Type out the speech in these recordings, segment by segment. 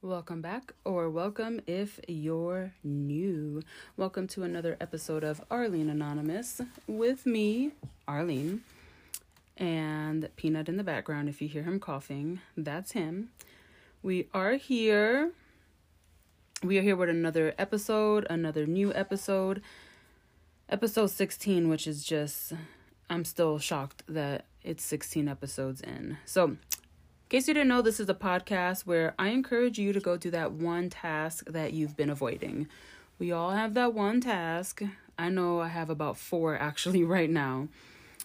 Welcome back, or welcome if you're new. Welcome to another episode of Arlene Anonymous with me, Arlene, and Peanut in the background. If you hear him coughing, that's him. We are here. We are here with another episode, another new episode, episode 16, which is just, I'm still shocked that it's 16 episodes in. So, in case you didn't know, this is a podcast where I encourage you to go do that one task that you've been avoiding. We all have that one task. I know I have about four actually right now,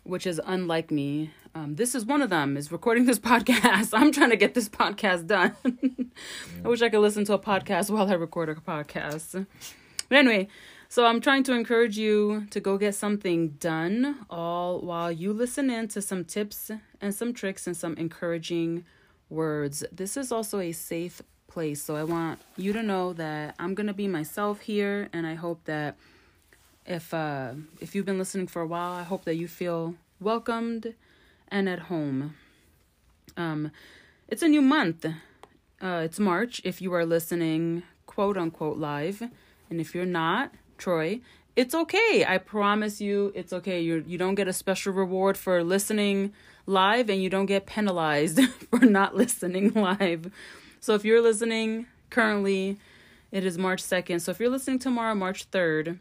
which is unlike me. Um, this is one of them is recording this podcast. I'm trying to get this podcast done. I wish I could listen to a podcast while I record a podcast. But anyway, so I'm trying to encourage you to go get something done all while you listen in to some tips and some tricks and some encouraging words. This is also a safe place. So I want you to know that I'm going to be myself here and I hope that if uh if you've been listening for a while, I hope that you feel welcomed and at home. Um it's a new month. Uh it's March if you are listening quote unquote live and if you're not, Troy, it's okay. I promise you it's okay. You you don't get a special reward for listening live and you don't get penalized for not listening live. So if you're listening currently, it is March 2nd. So if you're listening tomorrow, March 3rd,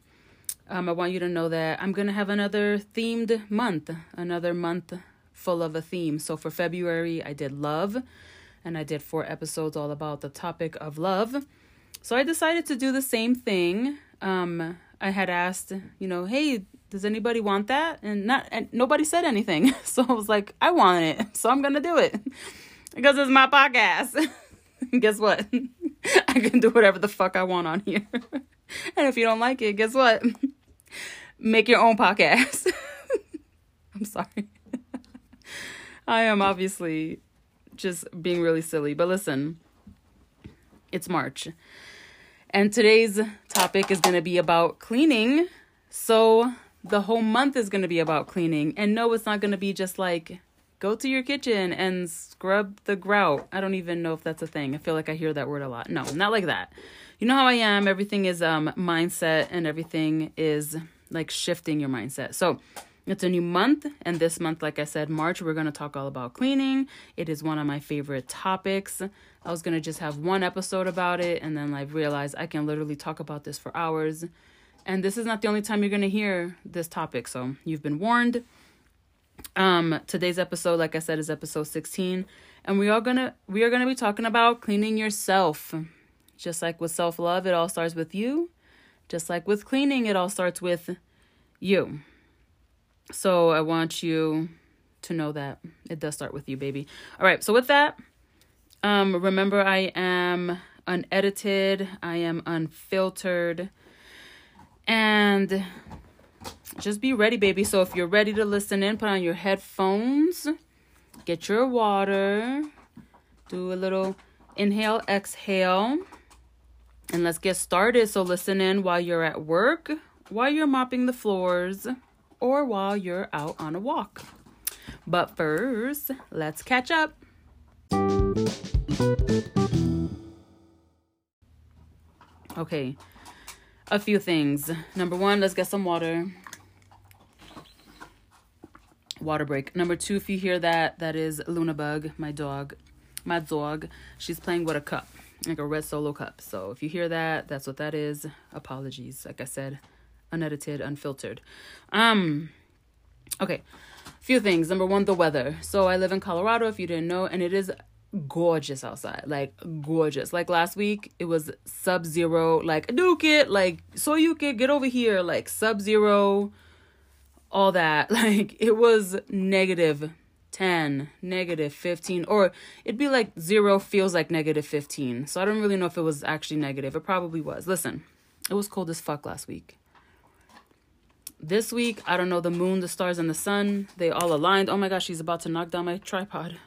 um, I want you to know that I'm to have another themed month, another month full of a theme. So for February, I did love, and I did four episodes all about the topic of love. So I decided to do the same thing. Um, I had asked, you know, hey, does anybody want that? And not and nobody said anything. So I was like, I want it. So I'm to do it. Because it's my podcast. guess what? I can do whatever the fuck I want on here. and if you don't like it, guess what? Make your own podcast. I'm sorry. I am obviously just being really silly, but listen. It's March. And today's topic is going to be about cleaning. So the whole month is going to be about cleaning. And no, it's not going to be just like go to your kitchen and scrub the grout. I don't even know if that's a thing. I feel like I hear that word a lot. No, not like that. You know how I am. Everything is um mindset and everything is like shifting your mindset. So, it's a new month, and this month, like I said, March, we're going to talk all about cleaning. It is one of my favorite topics. I was going to just have one episode about it, and then I realized I can literally talk about this for hours. And this is not the only time you're going to hear this topic, so you've been warned. Um, today's episode, like I said, is episode 16, and we are gonna we are gonna be talking about cleaning yourself. Just like with self love, it all starts with you. Just like with cleaning, it all starts with you. So I want you to know that it does start with you, baby. All right. So with that, um, remember I am unedited. I am unfiltered, and just be ready, baby. So if you're ready to listen in, put on your headphones, get your water, do a little inhale, exhale, and let's get started. So listen in while you're at work, while you're mopping the floors, or while you're out on a walk. But first, let's catch up. Okay, a few things. Number one, let's get some water water break. Number two, if you hear that, that is Luna Bug, my dog. My dog. She's playing with a cup, like a red solo cup. So if you hear that, that's what that is. Apologies. Like I said, unedited, unfiltered. Um, okay. Few things. Number one, the weather. So I live in Colorado, if you didn't know, and it is gorgeous outside. Like gorgeous. Like last week, it was sub zero. Like Duke it. Like so you can get over here. Like sub zero all that. Like it was negative 10, negative 15, or it'd be like zero feels like negative 15. So I don't really know if it was actually negative. It probably was. Listen, it was cold as fuck last week. This week, I don't know, the moon, the stars, and the sun, they all aligned. Oh my gosh, she's about to knock down my tripod.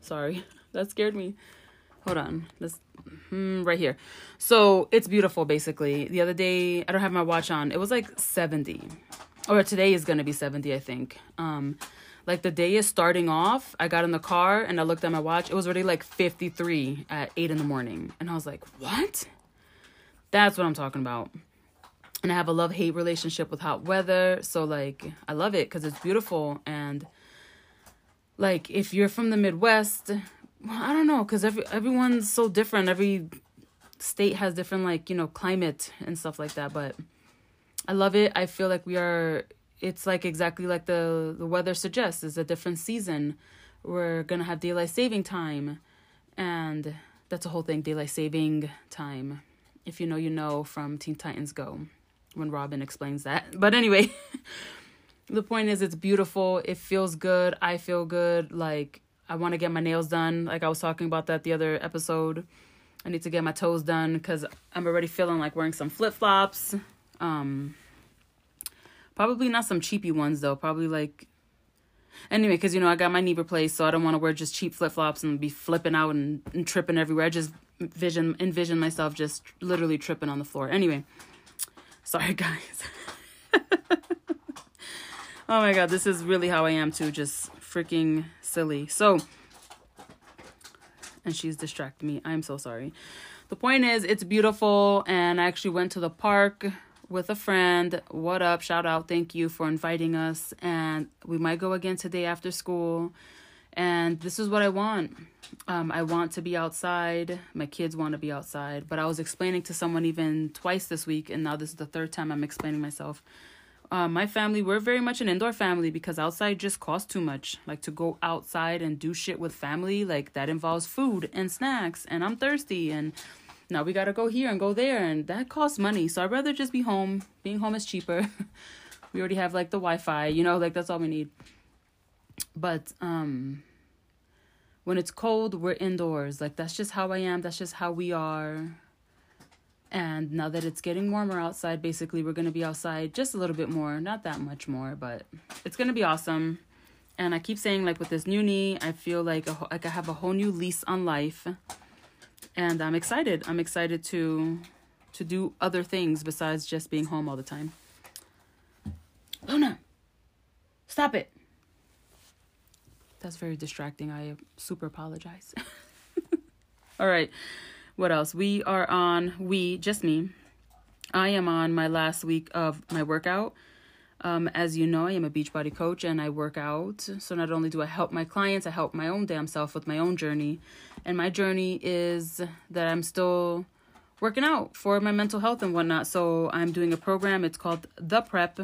Sorry, that scared me. hold on. Let's hmm, right here. So it's beautiful basically. The other day, I don't have my watch on. It was like 70. Or today is gonna be 70, I think. Um like the day is starting off. I got in the car and I looked at my watch. It was already like 53 at 8 in the morning. And I was like, what? That's what I'm talking about. And I have a love hate relationship with hot weather. So, like, I love it because it's beautiful. And, like, if you're from the Midwest, I don't know, because every, everyone's so different. Every state has different, like, you know, climate and stuff like that. But I love it. I feel like we are it's like exactly like the the weather suggests it's a different season we're gonna have daylight saving time and that's a whole thing daylight saving time if you know you know from teen titans go when robin explains that. But anyway the point is it's beautiful. It feels good. I feel good. Like i want to get my nails done. Like i was talking about that the other episode. I need to get my toes done because i'm already feeling like wearing some flip-flops. Um Probably not some cheapy ones though. Probably like anyway, because you know I got my knee replaced, so I don't want to wear just cheap flip flops and be flipping out and, and tripping everywhere. I just vision envision myself just literally tripping on the floor. Anyway, sorry guys. oh my god, this is really how I am too. Just freaking silly. So, and she's distracting me. I'm so sorry. The point is, it's beautiful, and I actually went to the park with a friend. What up? Shout out. Thank you for inviting us. And we might go again today after school. And this is what I want. Um, I want to be outside. My kids want to be outside. But I was explaining to someone even twice this week, and now this is the third time I'm explaining myself. Uh, my family, we're very much an indoor family because outside just costs too much. Like to go outside and do shit with family, like that involves food and snacks, and I'm thirsty and now we gotta go here and go there and that costs money so i'd rather just be home being home is cheaper we already have like the wi-fi you know like that's all we need but um when it's cold we're indoors like that's just how i am that's just how we are and now that it's getting warmer outside basically we're going to be outside just a little bit more not that much more but it's going to be awesome and i keep saying like with this new knee i feel like a, like i have a whole new lease on life and I'm excited. I'm excited to to do other things besides just being home all the time. Luna, stop it. That's very distracting. I super apologize. all right. What else? We are on we just me. I am on my last week of my workout. Um, as you know, I am a Beachbody coach and I work out. So not only do I help my clients, I help my own damn self with my own journey. And my journey is that I'm still working out for my mental health and whatnot. So I'm doing a program. It's called The Prep.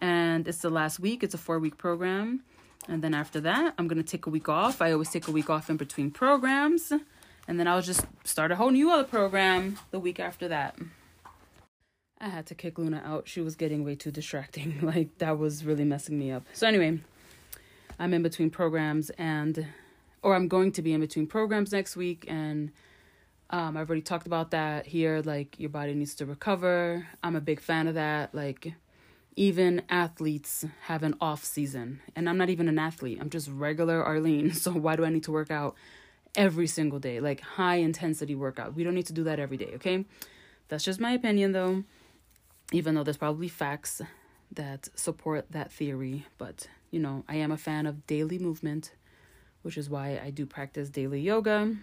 And it's the last week. It's a four week program. And then after that, I'm going to take a week off. I always take a week off in between programs. And then I'll just start a whole new other program the week after that. I had to kick Luna out. She was getting way too distracting. Like that was really messing me up. So anyway, I'm in between programs and or I'm going to be in between programs next week and um I've already talked about that here like your body needs to recover. I'm a big fan of that. Like even athletes have an off season and I'm not even an athlete. I'm just regular Arlene. So why do I need to work out every single day? Like high intensity workout. We don't need to do that every day, okay? That's just my opinion though even though there's probably facts that support that theory. But, you know, I am a fan of daily movement, which is why I do practice daily yoga.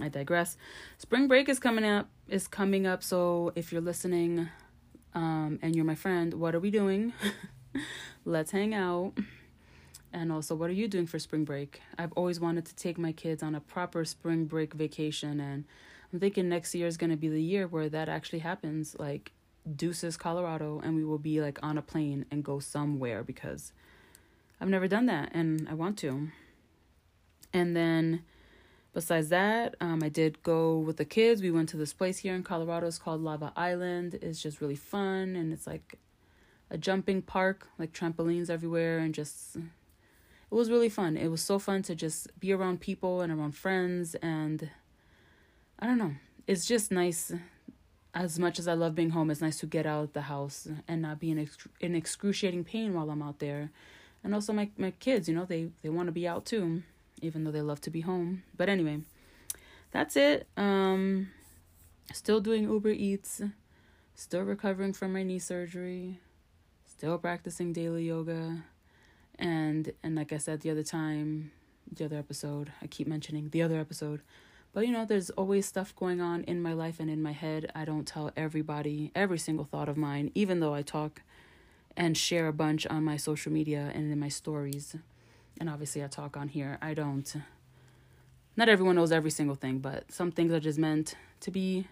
I digress. Spring break is coming up is coming up, so if you're listening um and you're my friend, what are we doing? Let's hang out. And also, what are you doing for spring break? I've always wanted to take my kids on a proper spring break vacation and I'm thinking next year is going to be the year where that actually happens. Like Deuces, Colorado, and we will be like on a plane and go somewhere because I've never done that and I want to. And then besides that, um, I did go with the kids. We went to this place here in Colorado. It's called Lava Island. It's just really fun and it's like a jumping park, like trampolines everywhere, and just it was really fun. It was so fun to just be around people and around friends and I don't know. It's just nice as much as I love being home, it's nice to get out of the house and not be in, ex- in excruciating pain while I'm out there. And also my, my kids, you know, they, they want to be out too, even though they love to be home. But anyway, that's it. Um, still doing Uber Eats, still recovering from my knee surgery, still practicing daily yoga, and and like I said the other time, the other episode, I keep mentioning the other episode. But you know, there's always stuff going on in my life and in my head. I don't tell everybody every single thought of mine, even though I talk and share a bunch on my social media and in my stories. And obviously, I talk on here. I don't. Not everyone knows every single thing, but some things are just meant to be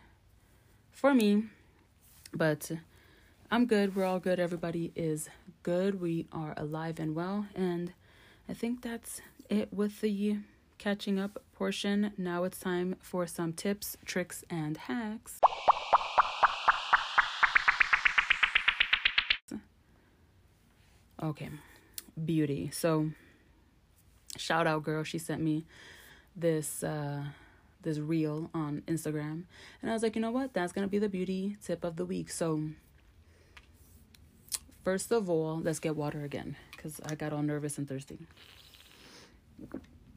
for me. But I'm good. We're all good. Everybody is good. We are alive and well. And I think that's it with the catching up portion. Now it's time for some tips, tricks, and hacks. Okay, beauty. So, shout out, girl. She sent me this uh, this reel on Instagram, and I was like, you know what? That's gonna be the beauty tip of the week. So, first of all, let's get water again, cause I got all nervous and thirsty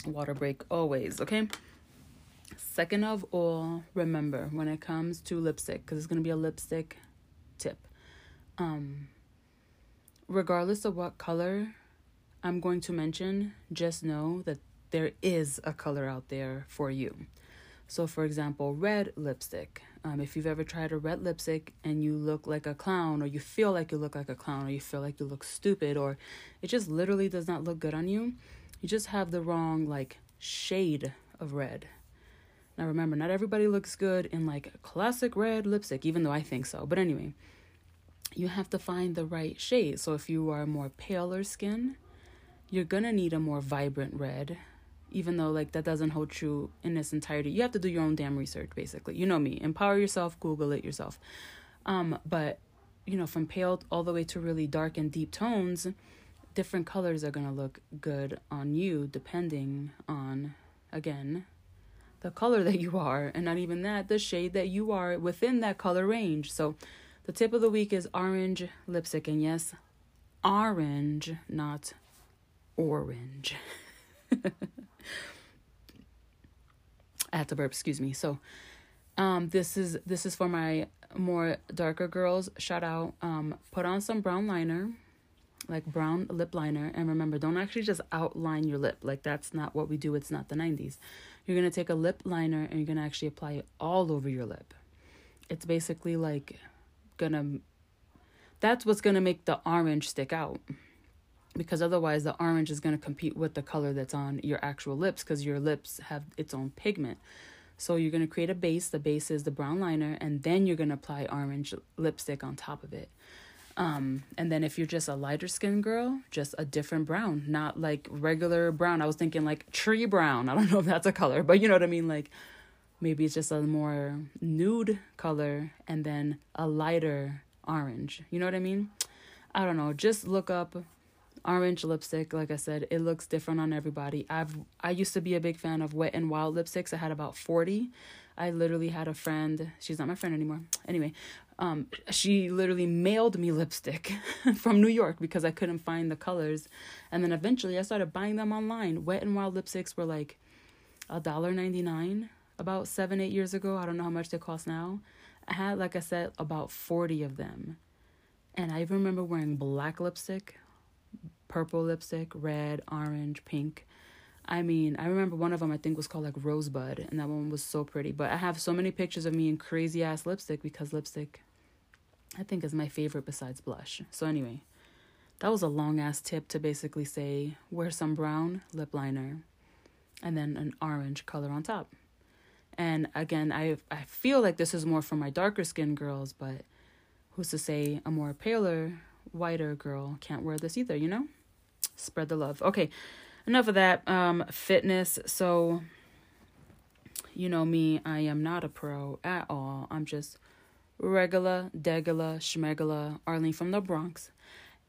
water break always, okay? Second of all, remember when it comes to lipstick, because it's going to be a lipstick tip. Um, regardless of what color I'm going to mention, just know that there is a color out there for you. So, for example, red lipstick. Um, if you've ever tried a red lipstick and you look like a clown, or you feel like you look like a clown, or you feel like you look stupid, or it just literally does not look good on you, you just have the wrong like shade of red. Now remember, not everybody looks good in like classic red lipstick, even though I think so. But anyway, you have to find the right shade. So if you are more paler skin, you're gonna need a more vibrant red. Even though like that doesn't hold true in its entirety. You have to do your own damn research basically. You know me. Empower yourself, Google it yourself. Um, but you know, from pale all the way to really dark and deep tones, different colors are going to look good on you depending on again the color that you are and not even that the shade that you are within that color range so the tip of the week is orange lipstick and yes orange not orange I had to burp excuse me so um this is this is for my more darker girls shout out um put on some brown liner like brown lip liner. And remember, don't actually just outline your lip. Like that's not what we do. It's not the 90s. You're going to take a lip liner and you're going to actually apply it all over your lip. It's basically like going to that's what's going to make the orange stick out. Because otherwise the orange is going to compete with the color that's on your actual lips cuz your lips have its own pigment. So you're going to create a base. The base is the brown liner and then you're going to apply orange lipstick on top of it. Um, and then if you're just a lighter skin girl, just a different brown, not like regular brown. I was thinking like tree brown. I don't know if that's a color, but you know what I mean? Like maybe it's just a more nude color and then a lighter orange. You know what I mean? I don't know. Just look up orange lipstick. Like I said, it looks different on everybody. I've I used to be a big fan of wet and wild lipsticks. I had about 40. I literally had a friend, she's not my friend anymore. Anyway, um, she literally mailed me lipstick from New York because I couldn't find the colors. And then eventually I started buying them online. Wet and Wild lipsticks were like a dollar ninety nine about seven, eight years ago. I don't know how much they cost now. I had, like I said, about 40 of them. And I even remember wearing black lipstick, purple lipstick, red, orange, pink. I mean, I remember one of them I think was called like Rosebud, and that one was so pretty. But I have so many pictures of me in crazy ass lipstick because lipstick, I think, is my favorite besides blush. So, anyway, that was a long ass tip to basically say wear some brown lip liner and then an orange color on top. And again, I I feel like this is more for my darker skin girls, but who's to say a more paler, whiter girl. Can't wear this either, you know? Spread the love. Okay, enough of that um fitness. So you know me i am not a pro at all. I'm just regular degula schmegula arlene from the bronx.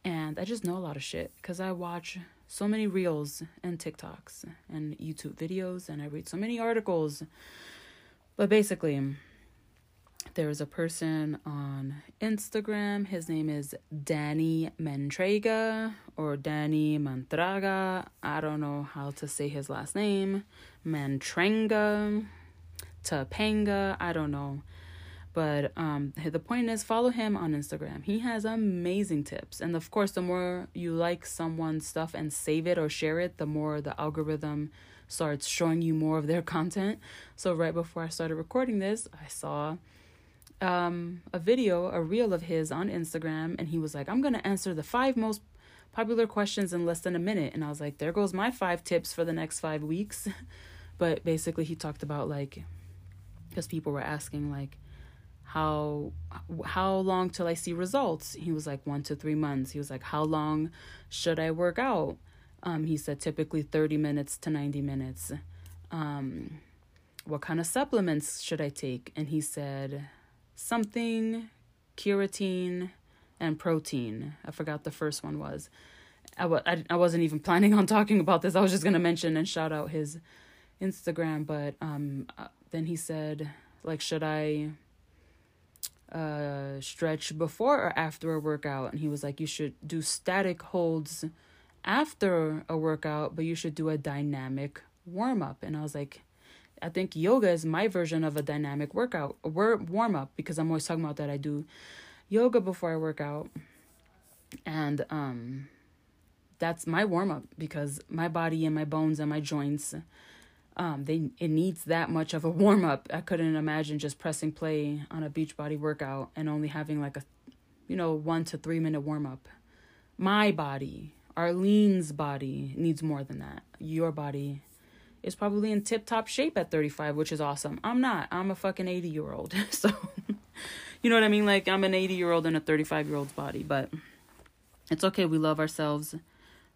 And i just know a lot of shit because i watch so many reels and tiktoks and youtube videos and i read so many articles. But basically there is a person on Instagram. His name is Danny Mentrega or Danny Mantraga. I don't know how to say his last name. Mantrenga. Topanga. I don't know. But um, the point is, follow him on Instagram. He has amazing tips. And of course, the more you like someone's stuff and save it or share it, the more the algorithm starts showing you more of their content. So, right before I started recording this, I saw um, a video, a reel of his on Instagram, and he was like, I'm going to answer the five most popular questions in less than a minute. And I was like, there goes my five tips for the next five weeks. but basically, he talked about like, because people were asking, like, how how long till I see results? He was like one to three months. He was like, how long should I work out? Um, he said typically thirty minutes to ninety minutes. Um, what kind of supplements should I take? And he said something creatine and protein. I forgot the first one was. I, w- I, I wasn't even planning on talking about this. I was just going to mention and shout out his Instagram. But um, uh, then he said, like, should I uh, stretch before or after a workout? And he was like, you should do static holds after a workout, but you should do a dynamic warm up. And I was like, I think yoga is my version of a dynamic workout, a warm up, because I'm always talking about that. I do yoga before I work out. And um, that's my warm up because my body and my bones and my joints um, they it needs that much of a warm up. I couldn't imagine just pressing play on a beach body workout and only having like a, you know, one to three minute warm up. My body, Arlene's body needs more than that. Your body is probably in tip top shape at 35, which is awesome. I'm not. I'm a fucking 80 year old. So, you know what I mean? Like, I'm an 80 year old in a 35 year old's body, but it's okay. We love ourselves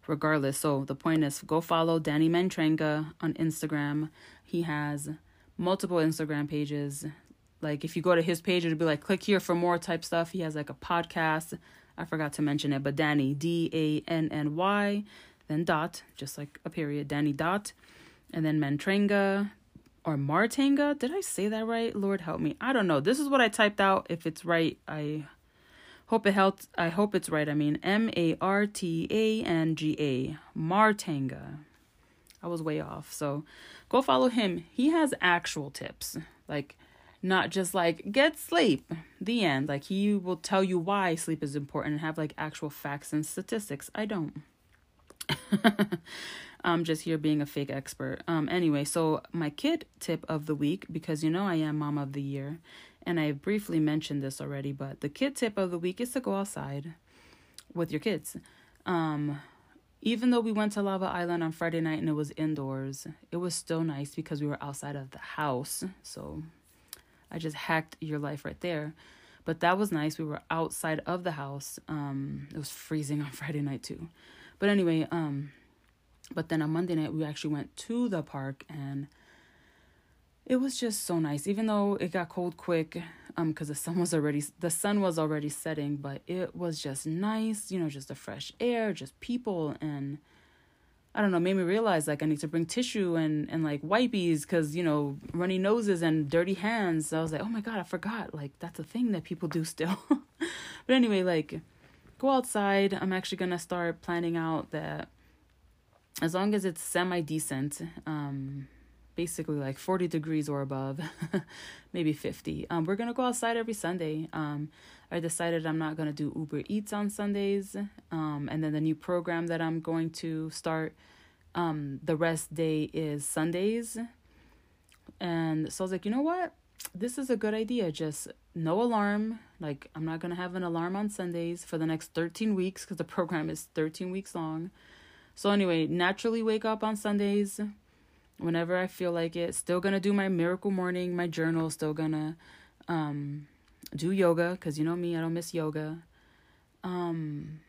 regardless. So the point is go follow Danny Mantrenga on Instagram. He has multiple Instagram pages. Like if you go to his page, it'll be like click here for more type stuff. He has like a podcast. I forgot to mention it, but Danny D A N N Y, then dot, just like a period, Danny dot, and then Mantrenga or Martanga. Did I say that right? Lord help me. I don't know. This is what I typed out. If it's right, I Hope it helped. I hope it's right. I mean, M A R T A N G A. Martanga. I was way off. So go follow him. He has actual tips. Like, not just like get sleep. The end. Like, he will tell you why sleep is important and have like actual facts and statistics. I don't. I'm just here being a fake expert. Um anyway, so my kid tip of the week because you know I am mom of the year and I briefly mentioned this already, but the kid tip of the week is to go outside with your kids. Um, even though we went to Lava Island on Friday night and it was indoors, it was still nice because we were outside of the house. So I just hacked your life right there. But that was nice. We were outside of the house. Um, it was freezing on Friday night too. But anyway, um, but then on Monday night we actually went to the park and it was just so nice. Even though it got cold quick um because the sun was already the sun was already setting but it was just nice you know just the fresh air just people and i don't know made me realize like i need to bring tissue and and like wipies because you know runny noses and dirty hands. So i was like oh my god i forgot. Like that's a thing that people do still. But anyway like go outside. I'm actually gonna start planning out that as long as it's semi decent um basically like 40 degrees or above, maybe 50. Um, we're gonna go outside every Sunday. Um, I decided I'm not gonna do Uber Eats on Sundays. Um, and then the new program that I'm going to start, um, the rest day is Sundays. And so I was like, you know what? This is a good idea. Just no alarm. Like I'm not gonna have an alarm on Sundays for the next 13 weeks because the program is 13 weeks long. So anyway, naturally wake up on Sundays whenever I feel like it. Still gonna do my miracle morning, my journal. Still gonna um, do yoga because you know me, I don't miss yoga. Um,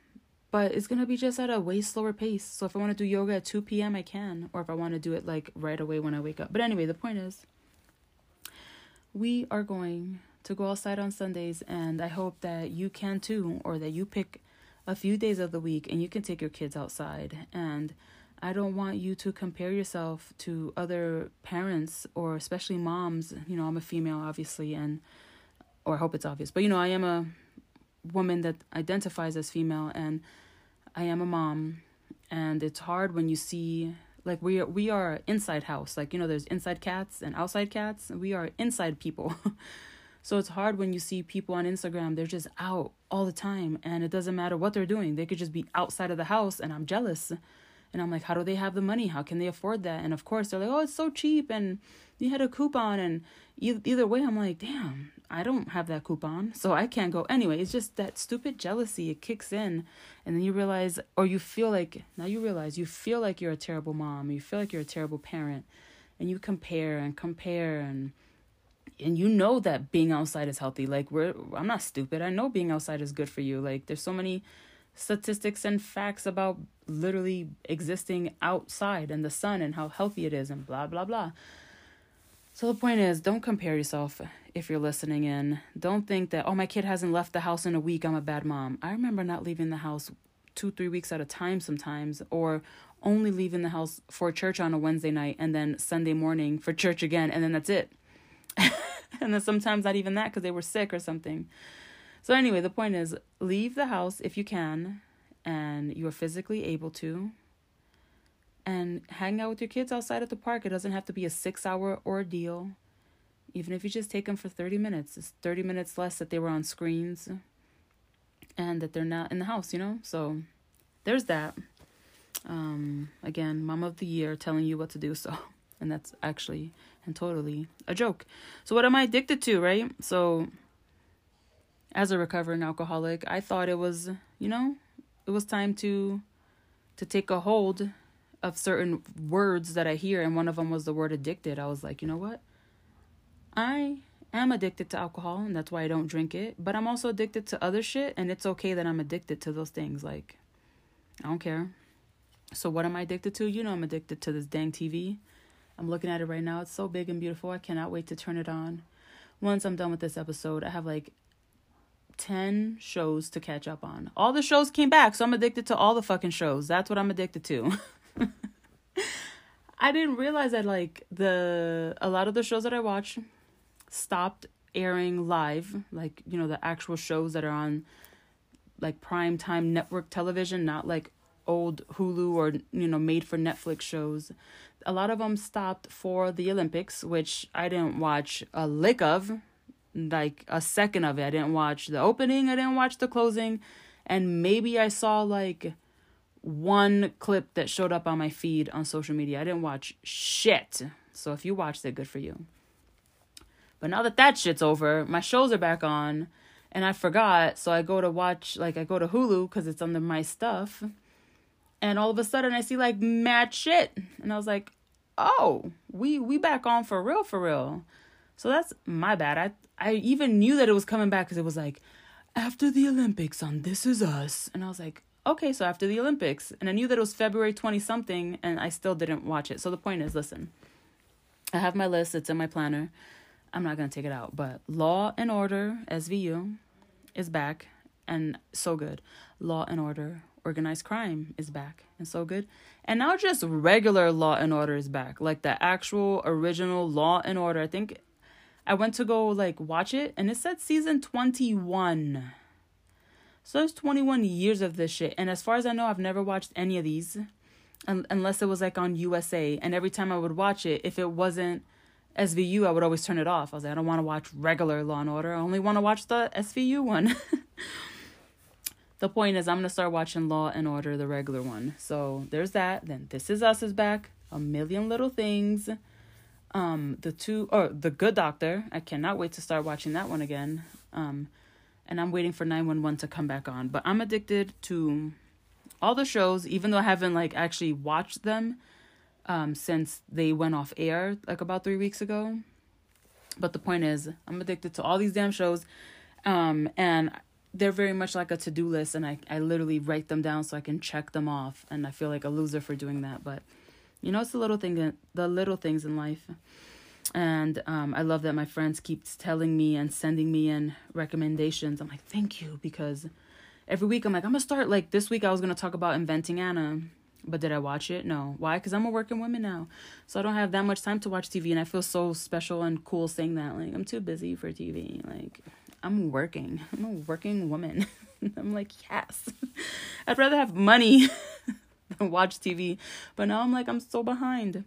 but it's gonna be just at a way slower pace. So if I want to do yoga at two p.m., I can, or if I want to do it like right away when I wake up. But anyway, the point is, we are going to go outside on Sundays, and I hope that you can too, or that you pick a few days of the week and you can take your kids outside and I don't want you to compare yourself to other parents or especially moms. You know, I'm a female, obviously, and or I hope it's obvious, but you know, I am a woman that identifies as female and I am a mom. And it's hard when you see Like we are, we are inside house. Like you know, there's inside cats and outside cats. We are inside people. so it's hard when you see people on Instagram. They're just out all the time, and it doesn't matter what they're doing. They could just be outside of the house, and I'm jealous. And I'm like, how do they have the money? How can they afford that? And of course, they're like, oh, it's so cheap, and you had a coupon, and either way, I'm like, damn, I don't have that coupon, so I can't go. Anyway, it's just that stupid jealousy. It kicks in, and then you realize, or you feel like, now you realize you feel like you're a terrible mom, you feel like you're a terrible parent, and you compare and compare and and you know that being outside is healthy. Like we're I'm not stupid. I know being outside is good for you. Like there's so many statistics and facts about literally existing outside and the sun and how healthy it is and blah blah blah. So the point is, don't compare yourself if you're listening in. Don't think that, oh, my kid hasn't left the house in a week, I'm a bad mom. I remember not leaving the house two, three weeks at a time sometimes, or only leaving the house for church on a Wednesday night and then Sunday morning for church again, and then that's it. and then sometimes not even that because they were sick or something. So, anyway, the point is leave the house if you can and you are physically able to and hang out with your kids outside at the park. It doesn't have to be a six hour ordeal. Even if you just take them for 30 minutes, it's 30 minutes less that they were on screens and that they're not in the house, you know? So there's that. Um, again, mom of the year telling you what to do. So, and that's actually and totally a joke. So, what am I addicted to, right? So, as a recovering alcoholic, I thought it was, you know, it was time to to take a hold of certain words that I hear, and one of them was the word addicted. I was like, you know what? I am addicted to alcohol, and that's why I don't drink it. But I'm also addicted to other shit, and it's okay that I'm addicted to those things. Like, I don't care. So, what am I addicted to? You know, I'm addicted to this dang TV. I'm looking at it right now. It's so big and beautiful. I cannot wait to turn it on. Once I'm done with this episode, I have like 10 shows to catch up on. All the shows came back, so I'm addicted to all the fucking shows. That's what I'm addicted to. I didn't realize that like the a lot of the shows that I watch stopped airing live, like you know the actual shows that are on like prime time network television, not like old Hulu or you know made for Netflix shows. A lot of them stopped for the Olympics, which I didn't watch a lick of, like a second of it. I didn't watch the opening, I didn't watch the closing, and maybe I saw like one clip that showed up on my feed on social media. I didn't watch shit. So if you watched it, good for you. But now that that shit's over, my shows are back on and I forgot. So I go to watch, like, I go to Hulu because it's under my stuff. And all of a sudden I see like mad shit. And I was like, oh, we we back on for real, for real. So that's my bad. I I even knew that it was coming back because it was like after the Olympics on This Is Us. And I was like, okay, so after the Olympics. And I knew that it was February 20 something, and I still didn't watch it. So the point is listen, I have my list, it's in my planner. I'm not to take it out, but Law and Order, SVU, is back and so good. Law and Order, Organized Crime is back and so good. And now just regular Law and Order is back, like the actual original Law and Order. I think I went to go like watch it and it said season 21. So there's 21 years of this shit. And as far as I know, I've never watched any of these un- unless it was like on USA. And every time I would watch it, if it wasn't SVU, I would always turn it off. I was like, I don't want to watch regular Law and Order. I only want to watch the SVU one. the point is, I'm to start watching Law and Order, the regular one. So there's that. Then This Is Us is back. A Million Little Things. Um, the two, or The Good Doctor. I cannot wait to start watching that one again. Um, and I'm waiting for 911 to come back on. But I'm addicted to all the shows, even though I haven't like actually watched them um, since they went off air like about three weeks ago. But the point is, I'm addicted to all these damn shows, um, and they're very much like a to do list, and I I literally write them down so I can check them off, and I feel like a loser for doing that. But you know, it's the little thing, the little things in life and um, I love that my friends keep telling me and sending me in recommendations. I'm like, thank you, because every week I'm like, I'm gonna start. Like this week, I was gonna talk about inventing Anna, but did I watch it? No. Why? Because I'm a working woman now, so I don't have that much time to watch TV, and I feel so special and cool saying that. Like I'm too busy for TV. Like I'm working. I'm a working woman. I'm like, yes. I'd rather have money than watch TV. But now I'm like, I'm so behind.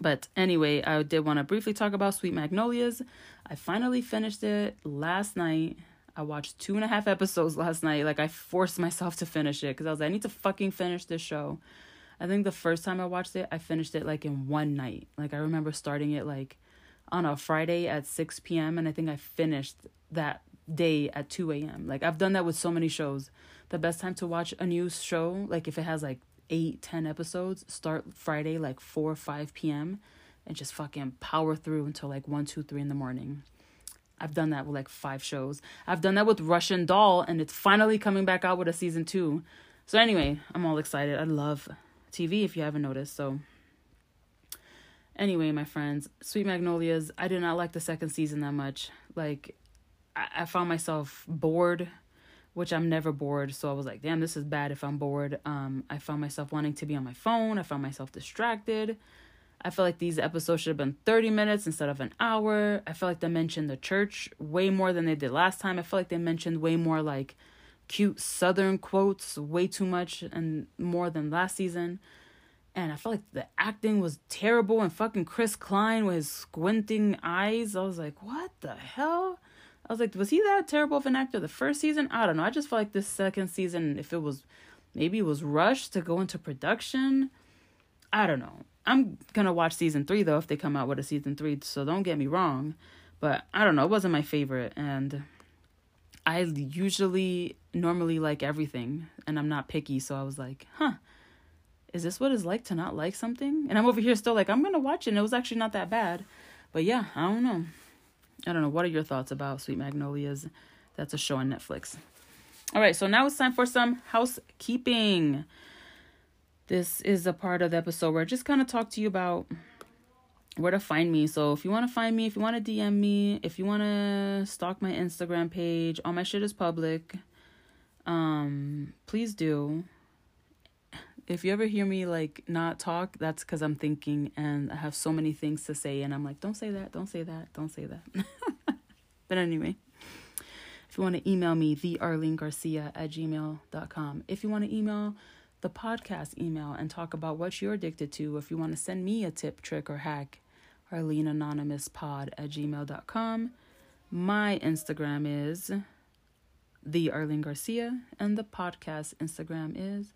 But anyway, I did want to briefly talk about Sweet Magnolias. I finally finished it last night. I watched two and a half episodes last night. Like, I forced myself to finish it because I was like, I need to fucking finish this show. I think the first time I watched it, I finished it like in one night. Like, I remember starting it like on a Friday at 6 p.m. and I think I finished that day at 2 a.m. Like I've done that with so many shows. The best time to watch a new show, like if it has like eight, ten episodes, start Friday like 4 or 5 p.m. and just fucking power through until like 1, 2, 3 in the morning. I've done that with like five shows. I've done that with Russian Doll and it's finally coming back out with a season two. So anyway, I'm all excited. I love TV if you haven't noticed. So Anyway, my friends, Sweet Magnolias, I did not like the second season that much. Like, I, found myself bored, which I'm never bored. So I was like, damn, this is bad if I'm bored. Um, I found myself wanting to be on my phone. I found myself distracted. I feel like these episodes should have been 30 minutes instead of an hour. I feel like they mentioned the church way more than they did last time. I feel like they mentioned way more like cute southern quotes, way too much and more than last season and I felt like the acting was terrible. And fucking Chris Klein with his squinting eyes, I was like, what the hell? I was like, was he that terrible of an actor the first season? I don't know. I just felt like this second season, if it was maybe it was rushed to go into production. I don't know. I'm gonna watch season three though if they come out with a season three. So don't get me wrong, but I don't know. It wasn't my favorite, and I usually normally like everything, and I'm not picky. So I was like, huh is this what it's like to not like something? And I'm over here still like, I'm to watch it. And it was actually not that bad. But yeah, I don't know. I don't know. What are your thoughts about Sweet Magnolias? That's a show on Netflix. All right, so now it's time for some housekeeping. This is a part of the episode where I just kind of talk to you about where to find me. So if you want to find me, if you want to DM me, if you want to stalk my Instagram page, all my shit is public. Um, please do if you ever hear me like not talk, that's because I'm thinking and I have so many things to say, and I'm like, don't say that, don't say that, don't say that. but anyway, if you want to email me, the Arlene Garcia at gmail.com. If you want to email the podcast email and talk about what you're addicted to, if you want to send me a tip, trick, or hack, Arlene Anonymous Pod at gmail.com. My Instagram is the Arlene Garcia, and the podcast Instagram is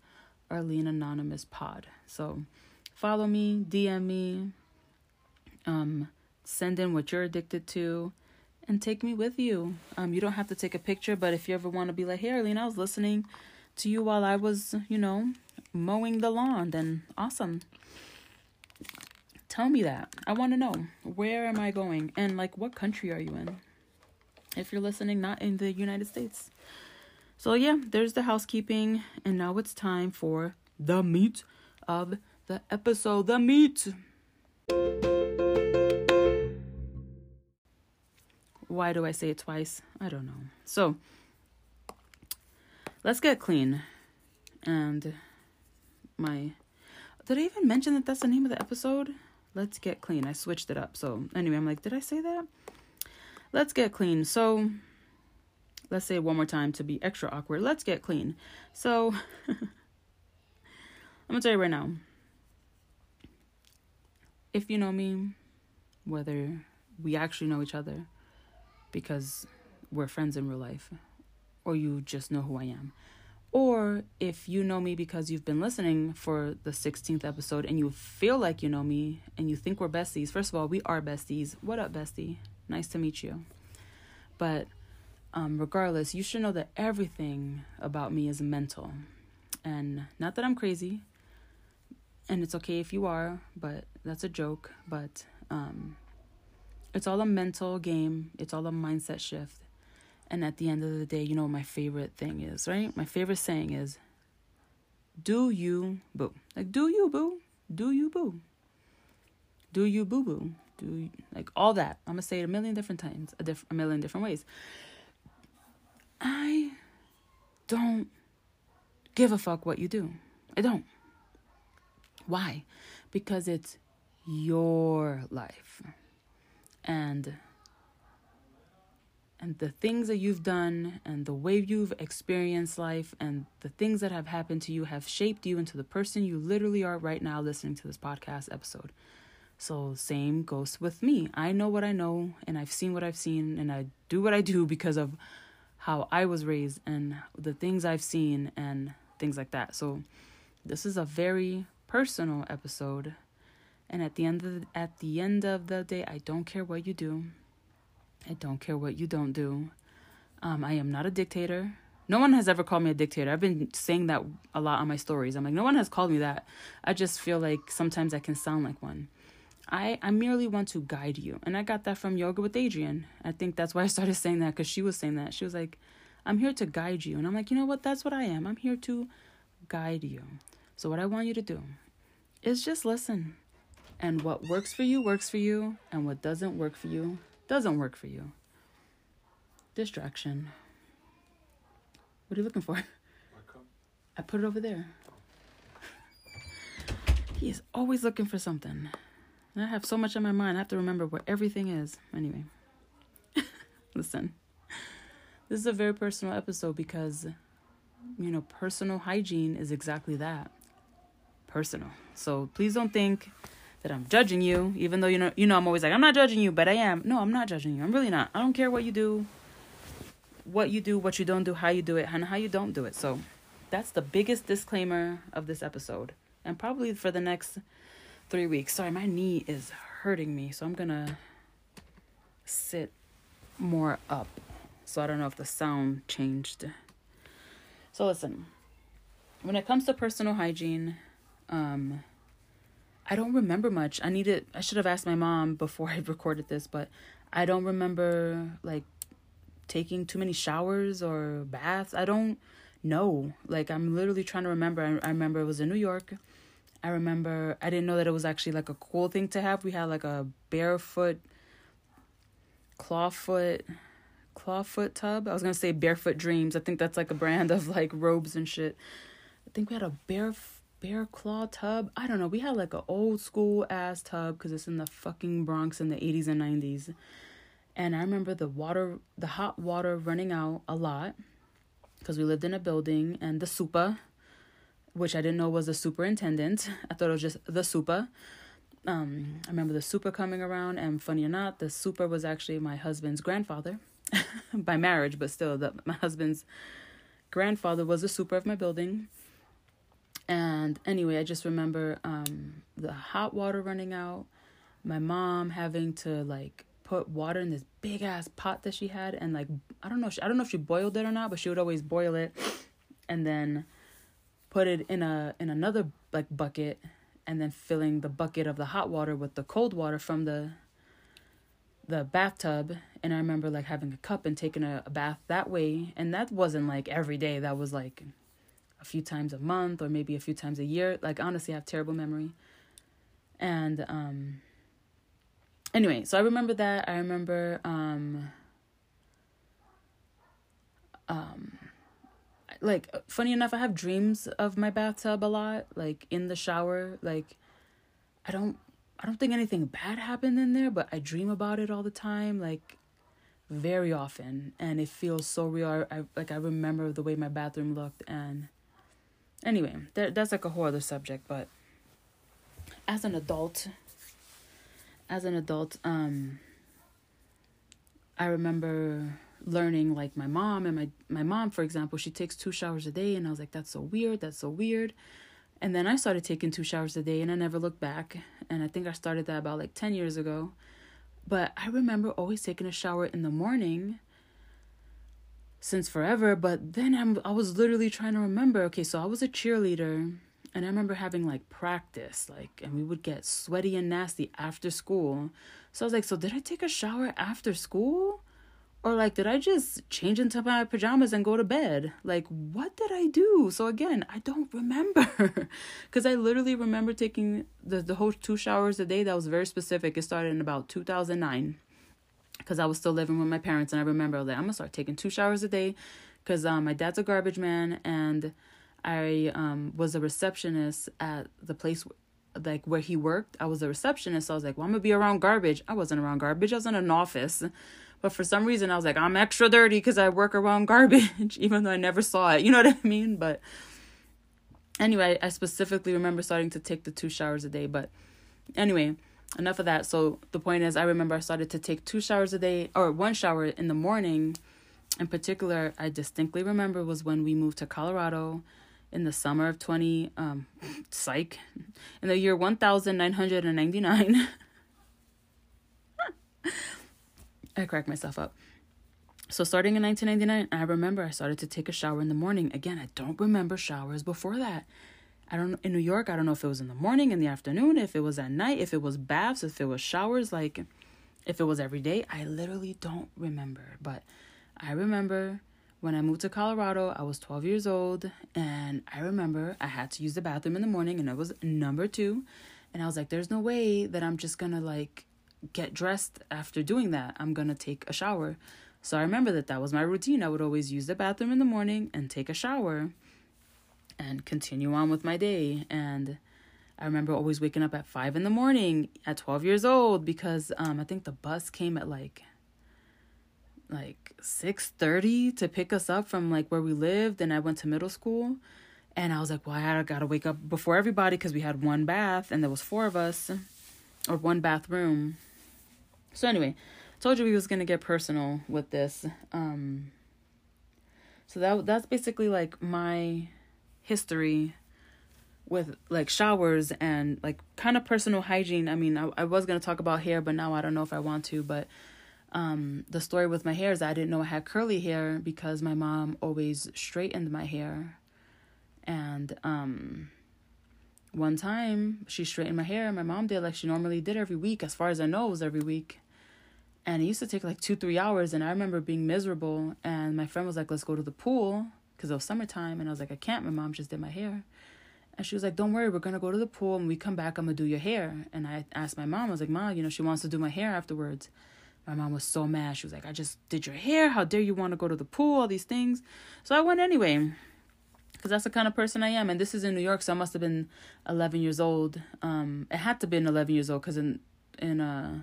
Arlene Anonymous Pod. So follow me, DM me, um, send in what you're addicted to, and take me with you. Um, you don't have to take a picture, but if you ever want to be like, hey, Arlene, I was listening to you while I was, you know, mowing the lawn, then awesome. Tell me that. I want to know where am I going and like what country are you in? If you're listening, not in the United States. So, yeah, there's the housekeeping, and now it's time for the meat of the episode. The meat! Why do I say it twice? I don't know. So, let's get clean. And my. Did I even mention that that's the name of the episode? Let's get clean. I switched it up. So, anyway, I'm like, did I say that? Let's get clean. So, let's say one more time to be extra awkward. Let's get clean. So, I'm gonna tell you right now. If you know me, whether we actually know each other because we're friends in real life, or you just know who I am, or if you know me because you've been listening for the 16th episode and you feel like you know me and you think we're besties, first of all, we are besties. What up, bestie? Nice to meet you. But um, regardless, you should know that everything about me is mental. And not that I'm crazy, and it's okay if you are, but that's a joke. But um, it's all a mental game, it's all a mindset shift. And at the end of the day, you know my favorite thing is, right? My favorite saying is, do you boo. Like, do you boo? Do you boo? Do you boo boo? Do you, like all that. I'm gonna say it a million different times, a, diff- a million different ways. I don't give a fuck what you do. I don't. Why? Because it's your life. And and the things that you've done and the way you've experienced life and the things that have happened to you have shaped you into the person you literally are right now listening to this podcast episode. So, same goes with me. I know what I know and I've seen what I've seen and I do what I do because of how I was raised and the things I've seen and things like that. So, this is a very personal episode. And at the end of the, at the end of the day, I don't care what you do. I don't care what you don't do. Um, I am not a dictator. No one has ever called me a dictator. I've been saying that a lot on my stories. I'm like, no one has called me that. I just feel like sometimes I can sound like one. I, I merely want to guide you. And I got that from Yoga with Adriene. I think that's why I started saying that because she was saying that. She was like, I'm here to guide you. And I'm like, you know what? That's what I am. I'm here to guide you. So, what I want you to do is just listen. And what works for you, works for you. And what doesn't work for you, doesn't work for you. Distraction. What are you looking for? I put it over there. Oh. He is always looking for something. I have so much on my mind. I have to remember where everything is. Anyway, listen. This is a very personal episode because, you know, personal hygiene is exactly that personal. So please don't think that I'm judging you, even though you know you know I'm always like I'm not judging you, but I am. No, I'm not judging you. I'm really not. I don't care what you do, what you do, what you don't do, how you do it, and how you don't do it. So that's the biggest disclaimer of this episode, and probably for the next three weeks. Sorry, my knee is hurting me, so I'm gonna sit more up. So I don't know if the sound changed. So listen, when it comes to personal hygiene, um I don't remember much. I needed I should have asked my mom before I recorded this, but I don't remember like taking too many showers or baths. I don't know. Like I'm literally trying to remember. I, I remember it was in New York. I remember I didn't know that it was actually like a cool thing to have. We had like a barefoot clawfoot clawfoot tub. I was gonna say barefoot dreams. I think that's like a brand of like robes and shit. I think we had a bare bear claw tub. I don't know. We had like an old school ass tub because it's in the fucking Bronx in the 80s and 90s. And I remember the water, the hot water running out a lot because we lived in a building and the super, which I didn't know was the superintendent. I thought it was just the super. Um, I remember the super coming around, and funny or not, the super was actually my husband's grandfather by marriage, but still, the, my husband's grandfather was the super of my building and anyway, I just remember um, the hot water running out, my mom having to like put water in this big ass pot that she had, and like I don't know, I don't know if she boiled it or not, but she would always boil it, and then put it in a in another like bucket, and then filling the bucket of the hot water with the cold water from the the bathtub and i remember like having a cup and taking a, a bath that way and that wasn't like every day that was like a few times a month or maybe a few times a year. Like honestly, I have terrible memory. And um anyway, so I remember that. I remember um um like funny enough, I have dreams of my bathtub a lot, like in the shower. Like I don't I don't think anything bad happened in there, but I dream about it all the time, like very often, and it feels so real. I, I like I remember the way my bathroom looked, and Anyway, that, that's like a whole other subject, but as an adult, as an adult, um, I remember learning like my mom and my my mom for example she takes two showers a day and i was like that's so weird that's so weird. And then i started taking two showers a day and i never looked back and i think i started that about like 10 years ago. But i remember always taking a shower in the morning since forever but then I'm, i was literally trying to remember okay so i was a cheerleader and i remember having like practice like and we would get sweaty and nasty after school. So i was like so did i take a shower after school or like did i just change into my pajamas and go to bed? Like what did i do? So again i don't remember. Because i literally remember taking the, the whole two showers a day. That was very specific. It started in about 2009 because I was still living with my parents, and I remember that I'm gonna start taking two showers a day, because um, my dad's a garbage man, and I um was a receptionist at the place like where he worked. I was a receptionist, so I was like, well, I'm gonna be around garbage. I wasn't around garbage. I was in an office But for some reason, I was like, I'm extra dirty because I work around garbage, even though I never saw it. You know what I mean? But anyway, I specifically remember starting to take the two showers a day. But anyway, enough of that. So the point is, I remember I started to take two showers a day, or one shower in the morning. In particular, I distinctly remember was when we moved to Colorado in the summer of 20 um psych in the year 1999 I cracked myself up. So starting in 1999, I remember I started to take a shower in the morning. Again, I don't remember showers before that. I don't in New York, I don't know if it was in the morning, in the afternoon, if it was at night, if it was baths, if it was showers, like if it was every day. I literally don't remember, but I remember when I moved to Colorado, I was 12 years old, and I remember I had to use the bathroom in the morning, and it was number two. And I was like, there's no way that I'm just gonna like get dressed after doing that. I'm gonna take a shower. So I remember that that was my routine. I would always use the bathroom in the morning and take a shower and continue on with my day. And I remember always waking up at five in the morning at 12 years old because um, I think the bus came at like like 6:30 to pick us up from like where we lived and I went to middle school and I was like, "Well, I got to wake up before everybody cuz we had one bath and there was four of us or one bathroom." So anyway, told you we was to get personal with this. Um so that that's basically like my history with like showers and like kind of personal hygiene. I mean, I, I was to talk about hair, but now I don't know if I want to, but um, the story with my hair is I didn't know I had curly hair because my mom always straightened my hair. And um, one time she straightened my hair, my mom did like she normally did every week. As far as I know, it was every week. And it used to take like two, three hours. And I remember being miserable. And my friend was like, let's go to the pool because it was summertime. And I was like, I can't. My mom just did my hair. And she was like, Don't worry, we're gonna go to the pool and we come back, I'm gonna do your hair. And I asked my mom, I was like, Mom, you know, she wants to do my hair afterwards. My mom was so mad. She was like, I just did your hair. How dare you want to go to the pool? All these things. So I went anyway. Because that's the kind of person I am. And this is in New York, so I must have been 11 years old. Um, it had to been 11 years old because in, in, uh,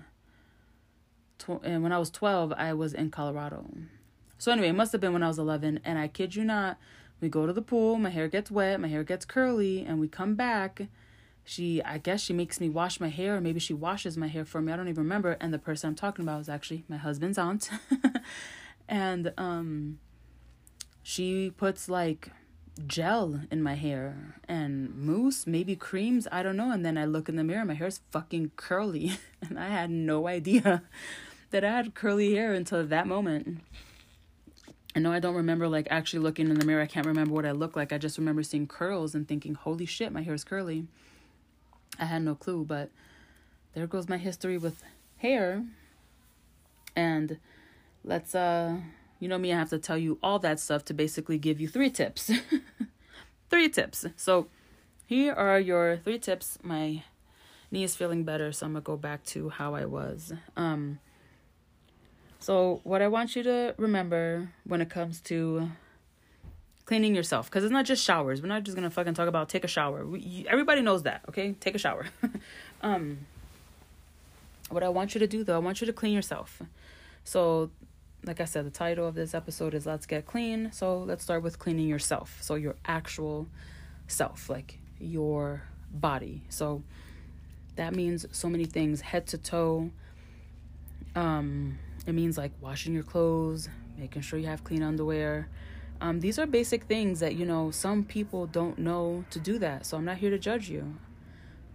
tw- and when I was 12, I was in Colorado. So anyway, it must have been when I was 11. And I kid you not, we go to the pool, my hair gets wet, my hair gets curly, and we come back she i guess she makes me wash my hair or maybe she washes my hair for me i don't even remember and the person i'm talking about is actually my husband's aunt and um she puts like gel in my hair and mousse maybe creams i don't know and then i look in the mirror my hair's fucking curly and i had no idea that i had curly hair until that moment I know I don't remember like actually looking in the mirror. I can't remember what I look like. I just remember seeing curls and thinking, "Holy shit, my hair is curly." I had no clue, but there goes my history with hair. And let's uh you know me, I have to tell you all that stuff to basically give you three tips. three tips. So here are your three tips. My knee is feeling better, so I'm gonna go back to how I was. Um so what I want you to remember when it comes to cleaning yourself because it's not just showers we're not just gonna fucking talk about take a shower we, you, everybody knows that okay take a shower um what i want you to do though i want you to clean yourself so like i said the title of this episode is let's get clean. So let's start with cleaning yourself. So your actual self like your body. So that means so many things. Head to toe. Um it means like washing your clothes making sure you have clean underwear. Um, these are basic things that, you know, some people don't know to do that. So I'm not here to judge you.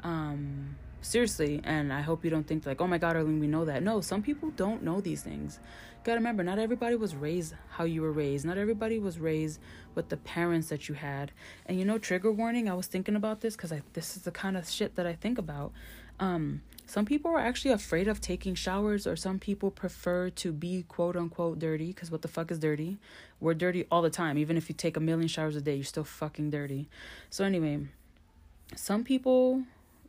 Um, seriously. And I hope you don't think like, oh my God, Arlene, we know that. No, some people don't know these things. You gotta remember, not everybody was raised how you were raised. Not everybody was raised with the parents that you had. And you know, trigger warning, I was thinking about this because this is the kind of shit that I think about. Um, some people are actually afraid of taking showers, or some people prefer to be quote unquote dirty because what the fuck is dirty? We're dirty all the time. Even if you take a million showers a day, you're still fucking dirty. So, anyway, some people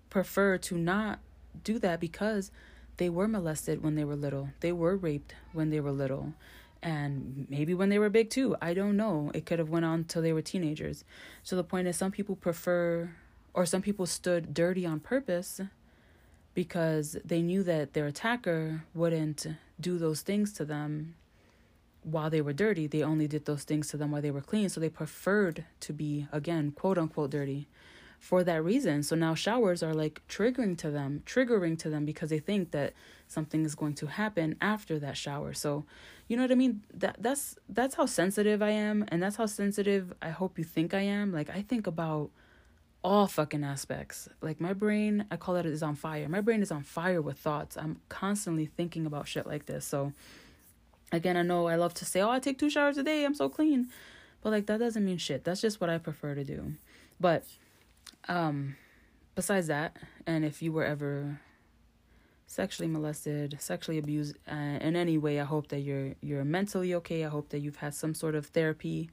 prefer to not do that because they were molested when they were little, they were raped when they were little. And maybe when they were big too. I don't know. It could have went on till they were teenagers. So the point is some people prefer or some people stood dirty on purpose because they knew that their attacker wouldn't do those things to them while they were dirty. They only did those things to them while they were clean. So they preferred to be, again, quote unquote, dirty for that reason. So now showers are like triggering to them, triggering to them because they think that something is going to happen after that shower. So, you know what I mean? That that's that's how sensitive I am and that's how sensitive I hope you think I am. Like I think about all fucking aspects. Like my brain, I call it is on fire. My brain is on fire with thoughts. I'm constantly thinking about shit like this. So again, I know I love to say, "Oh, I take two showers a day. I'm so clean." But like that doesn't mean shit. That's just what I prefer to do. But um besides that, and if you were ever sexually molested, sexually abused uh, in any way, I hope that you're you're mentally okay. I hope that you've had some sort of therapy.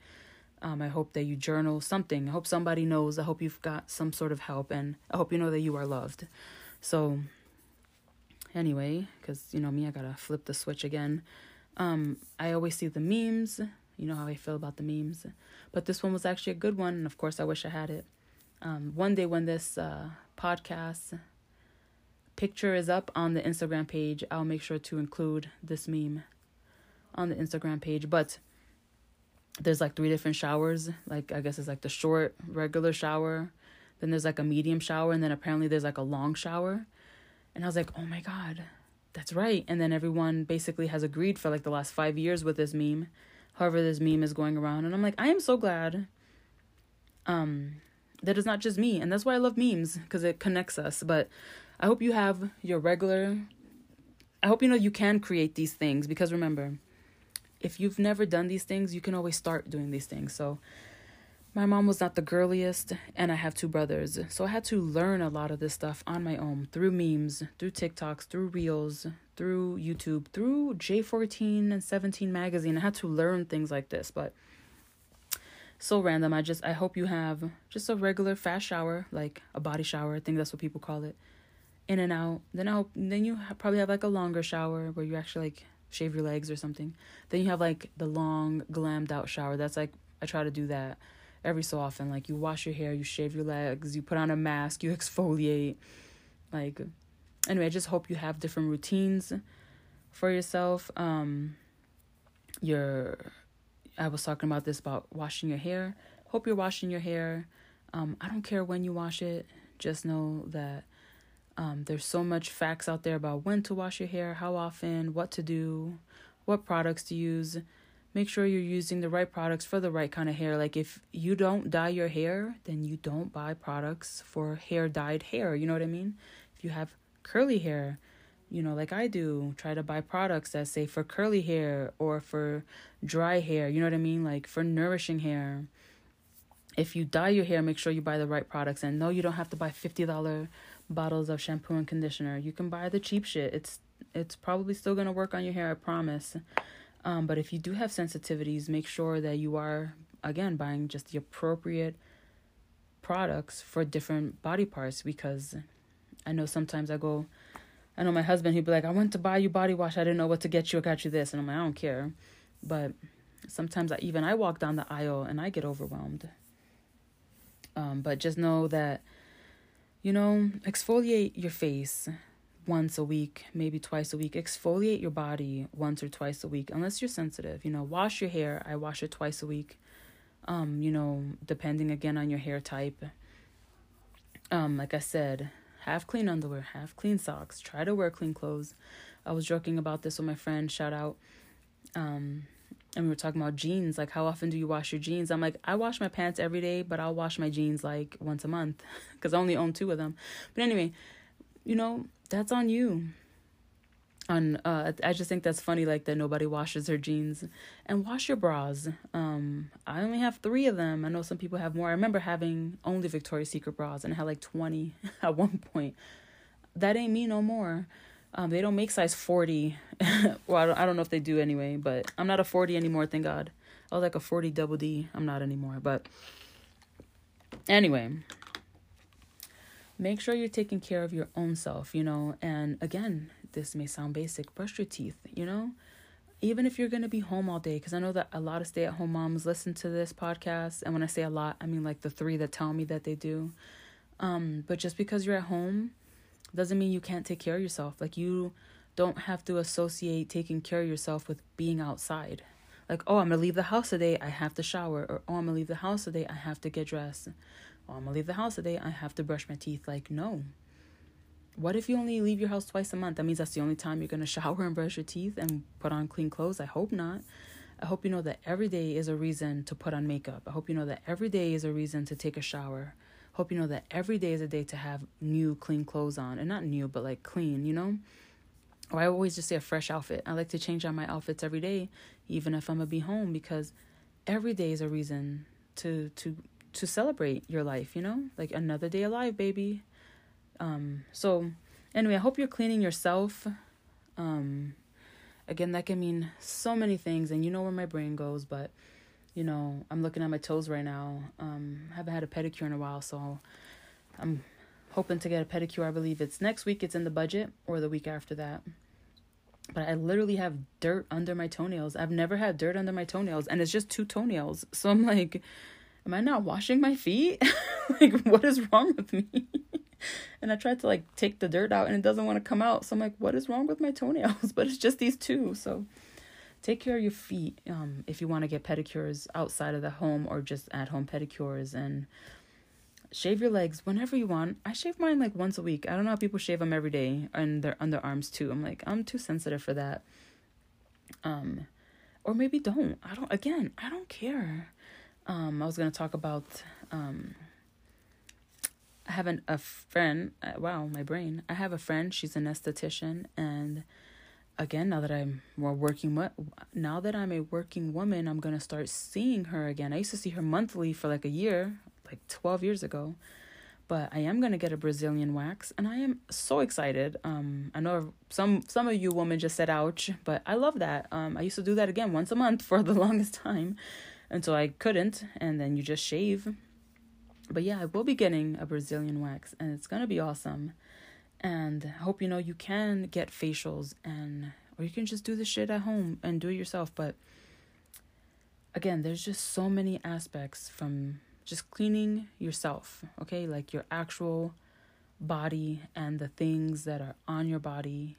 Um, I hope that you journal something. I hope somebody knows. I hope you've got some sort of help, and I hope you know that you are loved. So, anyway, because you know me, I gotta flip the switch again. Um, I always see the memes. You know how I feel about the memes, but this one was actually a good one, and of course, I wish I had it. Um, one day when this uh, podcast picture is up on the Instagram page, I'll make sure to include this meme on the Instagram page. But there's like three different showers. Like I guess it's like the short regular shower, then there's like a medium shower, and then apparently there's like a long shower. And I was like, oh my god, that's right. And then everyone basically has agreed for like the last five years with this meme. However, this meme is going around, and I'm like, I am so glad. Um, that is not just me, and that's why I love memes because it connects us. But I hope you have your regular. I hope you know you can create these things because remember, if you've never done these things, you can always start doing these things. So, my mom was not the girliest, and I have two brothers. So, I had to learn a lot of this stuff on my own through memes, through TikToks, through Reels, through YouTube, through J14 and 17 magazine. I had to learn things like this, but so random. I just I hope you have just a regular fast shower, like a body shower. I think that's what people call it. In and out. Then I hope then you probably have like a longer shower where you actually like shave your legs or something. Then you have like the long glammed out shower. That's like I try to do that every so often. Like you wash your hair, you shave your legs, you put on a mask, you exfoliate. Like anyway, I just hope you have different routines for yourself. Um your I was talking about this about washing your hair. Hope you're washing your hair. Um, I don't care when you wash it. Just know that um, there's so much facts out there about when to wash your hair, how often, what to do, what products to use. Make sure you're using the right products for the right kind of hair. Like if you don't dye your hair, then you don't buy products for hair dyed hair. You know what I mean? If you have curly hair, you know, like I do, try to buy products that say for curly hair or for dry hair. You know what I mean? Like for nourishing hair. If you dye your hair, make sure you buy the right products. And no, you don't have to buy $50 bottles of shampoo and conditioner. You can buy the cheap shit. It's it's probably still gonna work on your hair, I promise. Um, but if you do have sensitivities, make sure that you are again buying just the appropriate products for different body parts because I know sometimes I go I know my husband he'd be like, I went to buy you body wash, I didn't know what to get you, I got you this and I'm like, I don't care. But sometimes I, even I walk down the aisle and I get overwhelmed. Um, but just know that you know, exfoliate your face once a week, maybe twice a week. Exfoliate your body once or twice a week, unless you're sensitive. You know, wash your hair. I wash it twice a week. Um, you know, depending again on your hair type. Um, like I said, have clean underwear, have clean socks. Try to wear clean clothes. I was joking about this with my friend. Shout out. Um, and we were talking about jeans like how often do you wash your jeans i'm like i wash my pants every day but i'll wash my jeans like once a month because i only own two of them but anyway you know that's on you on uh i just think that's funny like that nobody washes their jeans and wash your bras um i only have three of them i know some people have more i remember having only victoria's secret bras and i had like 20 at one point that ain't me no more um, they don't make size 40. well, I don't, I don't know if they do anyway, but I'm not a 40 anymore, thank God. I was like a 40 double D. I'm not anymore, but anyway, make sure you're taking care of your own self, you know. And again, this may sound basic, brush your teeth, you know. Even if you're going to be home all day, because I know that a lot of stay at home moms listen to this podcast. And when I say a lot, I mean like the three that tell me that they do. Um, but just because you're at home, doesn't mean you can't take care of yourself. Like you don't have to associate taking care of yourself with being outside. Like, oh, I'm gonna leave the house today, I have to shower. Or, oh, I'm gonna leave the house today, I have to get dressed. Oh, I'm gonna leave the house today, I have to brush my teeth. Like, no. What if you only leave your house twice a month? That means that's the only time you're gonna shower and brush your teeth and put on clean clothes? I hope not. I hope you know that every day is a reason to put on makeup. I hope you know that every day is a reason to take a shower. Hope you know that every day is a day to have new clean clothes on. And not new, but like clean, you know? Or I always just say a fresh outfit. I like to change out my outfits every day, even if I'm gonna be home, because every day is a reason to to to celebrate your life, you know? Like another day alive, baby. Um so anyway, I hope you're cleaning yourself. Um again that can mean so many things and you know where my brain goes but you know i'm looking at my toes right now. Um I haven't had a pedicure in a while so i'm hoping to get a pedicure. I believe it's next week it's in the budget or the week after that. But i literally have dirt under my toenails. I've never had dirt under my toenails and it's just two toenails. So i'm like am i not washing my feet? Like what is wrong with me and I tried to like take the dirt out and it doesn't want to come out. So I'm like, what is wrong with my toenails? But it's just these two. So take care of your feet um, if you want to get pedicures outside of the home or just at home pedicures and shave your legs whenever you want. I shave mine like once a week. I don't know how people shave them every day and their underarms too. I'm like, I'm too sensitive for that. Um, or maybe don't. I don't. Again, I don't care. Um, I was gonna talk about um I have an, a friend. Uh, wow, my brain. I have a friend. She's an esthetician, and again, now that I'm more working, now that I'm a working woman, I'm gonna start seeing her again. I used to see her monthly for like a year, like twelve years ago, but I am gonna get a Brazilian wax, and I am so excited. Um, I know some some of you women just said ouch, but I love that. Um, I used to do that again once a month for the longest time, until I couldn't, and then you just shave but yeah, I will be getting a Brazilian wax and it's gonna be awesome. And I hope you know you can get facials and or you can just do the shit at home and do it yourself. But again, there's just so many aspects from just cleaning yourself, okay? Like your actual body and the things that are on your body.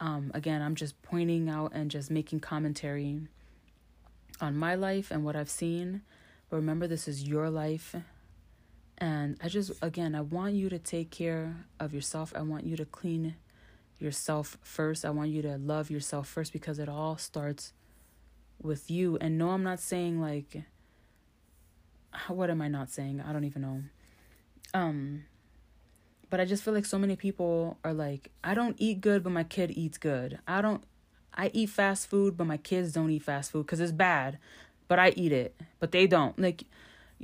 Um, again, I'm just pointing out and just making commentary on my life and what I've seen. But remember, this is your life and I just, again, I want you to take care of yourself. I want you to clean yourself first. I want you to love yourself first because it all starts with you. And no, I'm not saying like, what am I not saying? I don't even know. Um, but I just feel like so many people are like, I don't eat good, but my kid eats good. I don't, I eat fast food, but my kids don't eat fast food because it's bad, but I eat it, but they don't. Like,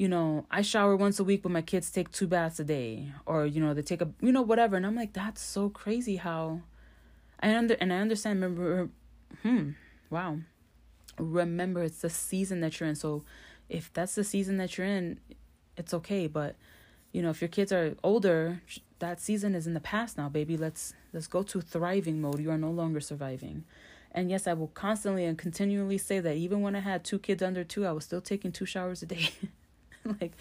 you know, I shower once a week, but my kids take two baths a day, or you know, they take a, you know, whatever. And I'm like, that's so crazy how, I under and I understand. Remember, hmm, wow. Remember, it's the season that you're in. So, if that's the season that you're in, it's okay. But, you know, if your kids are older, that season is in the past now, baby. Let's let's go to thriving mode. You are no longer surviving. And yes, I will constantly and continually say that even when I had two kids under two, I was still taking two showers a day. like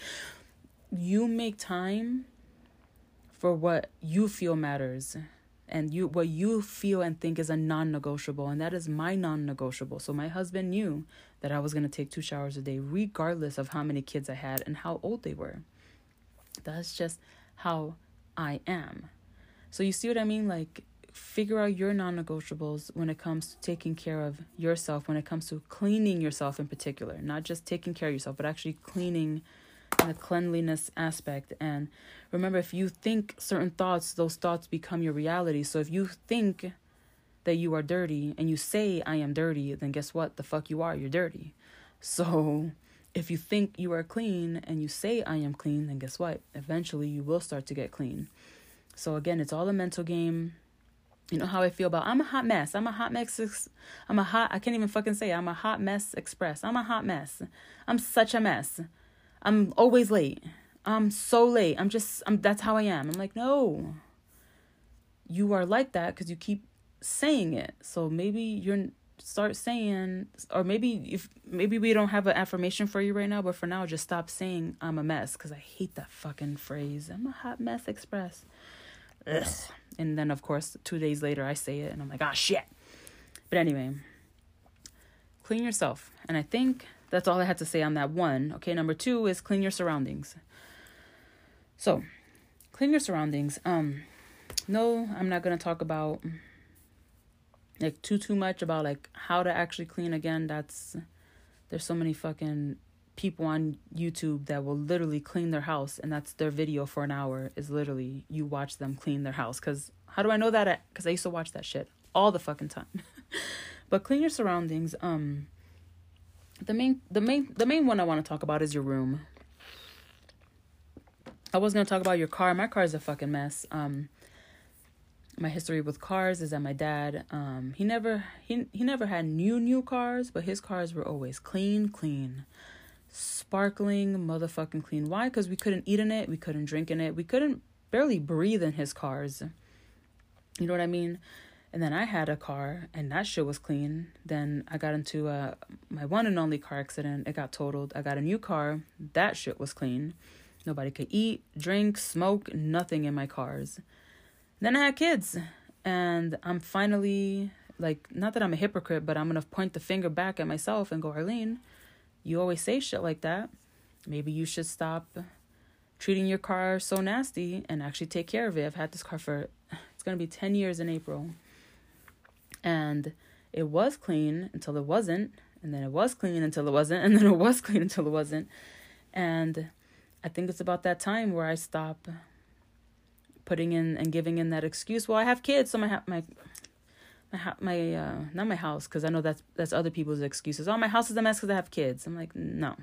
you make time for what you feel matters and you what you feel and think is a non-negotiable and that is my non-negotiable. So my husband knew that i was going to take two showers a day regardless of how many kids i had and how old they were. That's just how i am. So you see what i mean? Like figure out your non-negotiables when it comes to taking care of yourself when it comes to cleaning yourself in particular not just taking care of yourself but actually cleaning the cleanliness aspect. And remember if you think certain thoughts those thoughts become your reality. So if you think that you are dirty and you say i am dirty then guess what? The fuck you are you're dirty. So if you think you are clean and you say i am clean then guess what? Eventually you will start to get clean. So again it's all a mental game you know how I feel about I'm a hot mess. I'm a hot mess. I'm a hot. I can't even fucking say. It. I'm a hot mess express. I'm a hot mess. I'm such a mess. I'm always late. I'm so late. I'm just I'm that's how I am. I'm like, "No. You are like that cuz you keep saying it. So maybe you're start saying or maybe if maybe we don't have an affirmation for you right now, but for now just stop saying I'm a mess cuz I hate that fucking phrase. I'm a hot mess express. Ugh. And then, of course, two days later, I say it and I'm like, ah, shit. But anyway, clean yourself. And I think that's all I had to say on that one. Okay, number two is clean your surroundings. So, clean your surroundings. Um, no, I'm not gonna talk about like too too much about like how to actually clean again. That's there's so many fucking people on YouTube that will literally clean their house and that's their video for an hour is literally you watch them clean their house cuz how do I know that cuz I used to watch that shit all the fucking time. but clean your surroundings um the main the main the main one I want to talk about is your room. I was going to talk about your car. My car is a fucking mess. Um my history with cars is that my dad um he never he he never had new new cars but his cars were always clean clean sparkling motherfucking clean. Why? Because we couldn't eat in it we couldn't drink in it we couldn't barely breathe in his cars. You know what i mean? And then i had a car and that shit was clean. Then i got into uh my one and only car accident. It got totaled. I got a new car. That shit was clean. Nobody could eat drink smoke nothing in my cars. Then I had kids, and I'm finally like, not that I'm a hypocrite, but I'm gonna point the finger back at myself and go, Arlene, you always say shit like that. Maybe you should stop treating your car so nasty and actually take care of it. I've had this car for it's gonna be 10 years in April. And it was clean until it wasn't, and then it was clean until it wasn't, and then it was clean until it wasn't. And I think it's about that time where I stop putting in and giving in that excuse. Well, I have kids, so my my my my uh not my house because I know that's that's other people's excuses. Oh, my house is a mess because I have kids. I'm like, no.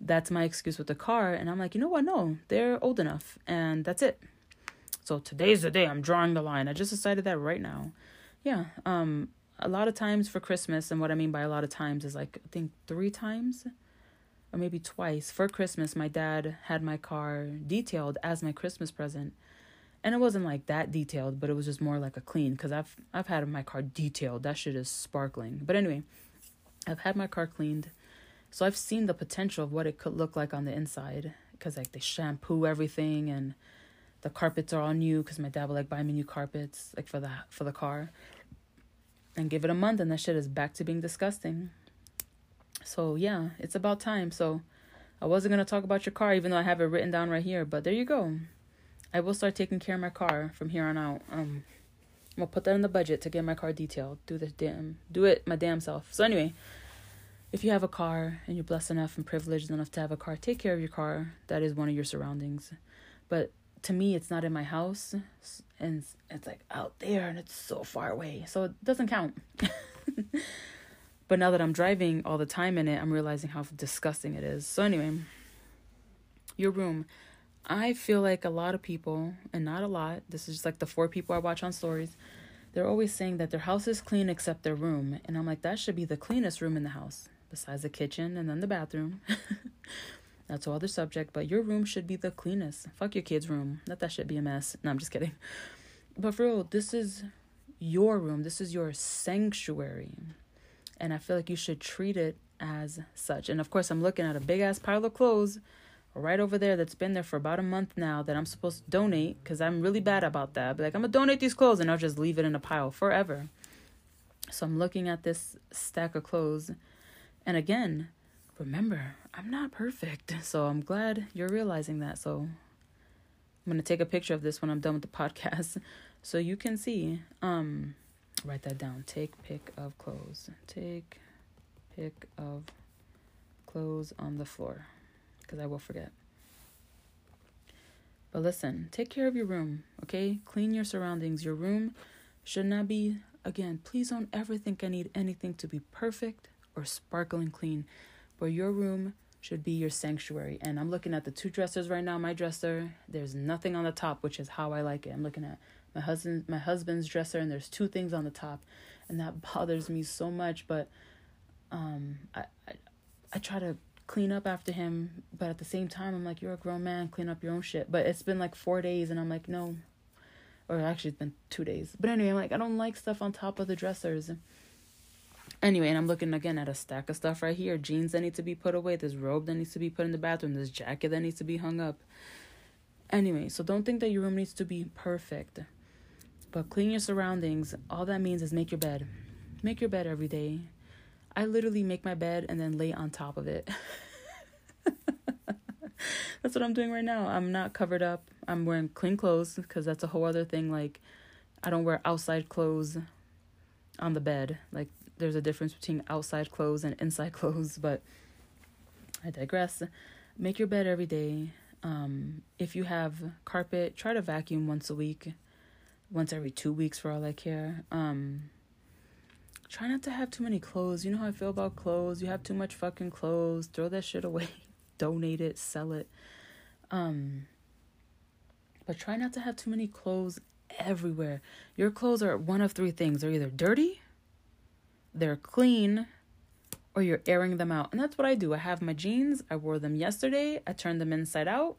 That's my excuse with the car, and I'm like, you know what? No, they're old enough, and that's it. So today's the day I'm drawing the line. I just decided that right now. Yeah. Um. A lot of times for Christmas, and what I mean by a lot of times is like I think three times or maybe twice for Christmas, my dad had my car detailed as my Christmas present. And it wasn't like that detailed, but it was just more like a clean cuz I've I've had my car detailed. That shit is sparkling. But anyway, I've had my car cleaned. So I've seen the potential of what it could look like on the inside cuz like they shampoo everything and the carpets are all new cuz my dad would like buy me new carpets like for the for the car. And give it a month and that shit is back to being disgusting. So yeah, it's about time. So I wasn't gonna talk about your car, even though I have it written down right here. But there you go. I will start taking care of my car from here on out. Um, I'm gonna put that in the budget to get my car detailed. Do this damn, do it my damn self. So anyway, if you have a car and you're blessed enough and privileged enough to have a car, take care of your car. That is one of your surroundings. But to me, it's not in my house, and it's like out there, and it's so far away, so it doesn't count. But now that I'm driving all the time in it, I'm realizing how disgusting it is. So, anyway, your room. I feel like a lot of people, and not a lot, this is just like the four people I watch on stories, they're always saying that their house is clean except their room. And I'm like, that should be the cleanest room in the house, besides the kitchen and then the bathroom. That's a other subject, but your room should be the cleanest. Fuck your kid's room. Let that shit be a mess. No, I'm just kidding. But for real, this is your room. This is your sanctuary and I feel like you should treat it as such. And of course, I'm looking at a big ass pile of clothes right over there that's been there for about a month now that I'm supposed to donate because I'm really bad about that. But like, I'm gonna donate these clothes and I'll just leave it in a pile forever. So I'm looking at this stack of clothes, and again, remember, I'm not perfect. So I'm glad you're realizing that. So I'm gonna take a picture of this when I'm done with the podcast so you can see. Um, write that down. Take pick of clothes. Take pick of clothes on the floor because I will forget. But listen, take care of your room, okay? Clean your surroundings. Your room should not be, again, please don't ever think I need anything to be perfect or sparkling clean. But your room should be your sanctuary. And I'm looking at the two dressers right now. My dresser, there's nothing on the top, which is how I like it. I'm looking at my husband my husband's dresser and there's two things on the top and that bothers me so much but um I, I I try to clean up after him but at the same time I'm like you're a grown man clean up your own shit. But it's been like 4 days and I'm like no. Or actually it's been 2 days. But anyway I'm like I don't like stuff on top of the dressers. Anyway and I'm looking again at a stack of stuff right here. Jeans that need to be put away. This robe that needs to be put in the bathroom. This jacket that needs to be hung up. Anyway so don't think that your room needs to be perfect. But clean your surroundings. All that means is make your bed. Make your bed every day. I literally make my bed and then lay on top of it. that's what I'm doing right now. I'm not covered up. I'm wearing clean clothes because that's a whole other thing. Like, I don't wear outside clothes on the bed. Like, there's a difference between outside clothes and inside clothes, but I digress. Make your bed every day. Um, if you have carpet, try to vacuum once a week, once every two weeks for all I care. Um, try not to have too many clothes. You know how I feel about clothes. You have too much fucking clothes. Throw that shit away. Donate it, sell it. Um, but try not to have too many clothes everywhere. Your clothes are one of three things. They're either dirty, they're clean, or you're airing them out. And that's what I do. I have my jeans. I wore them yesterday. I turned them inside out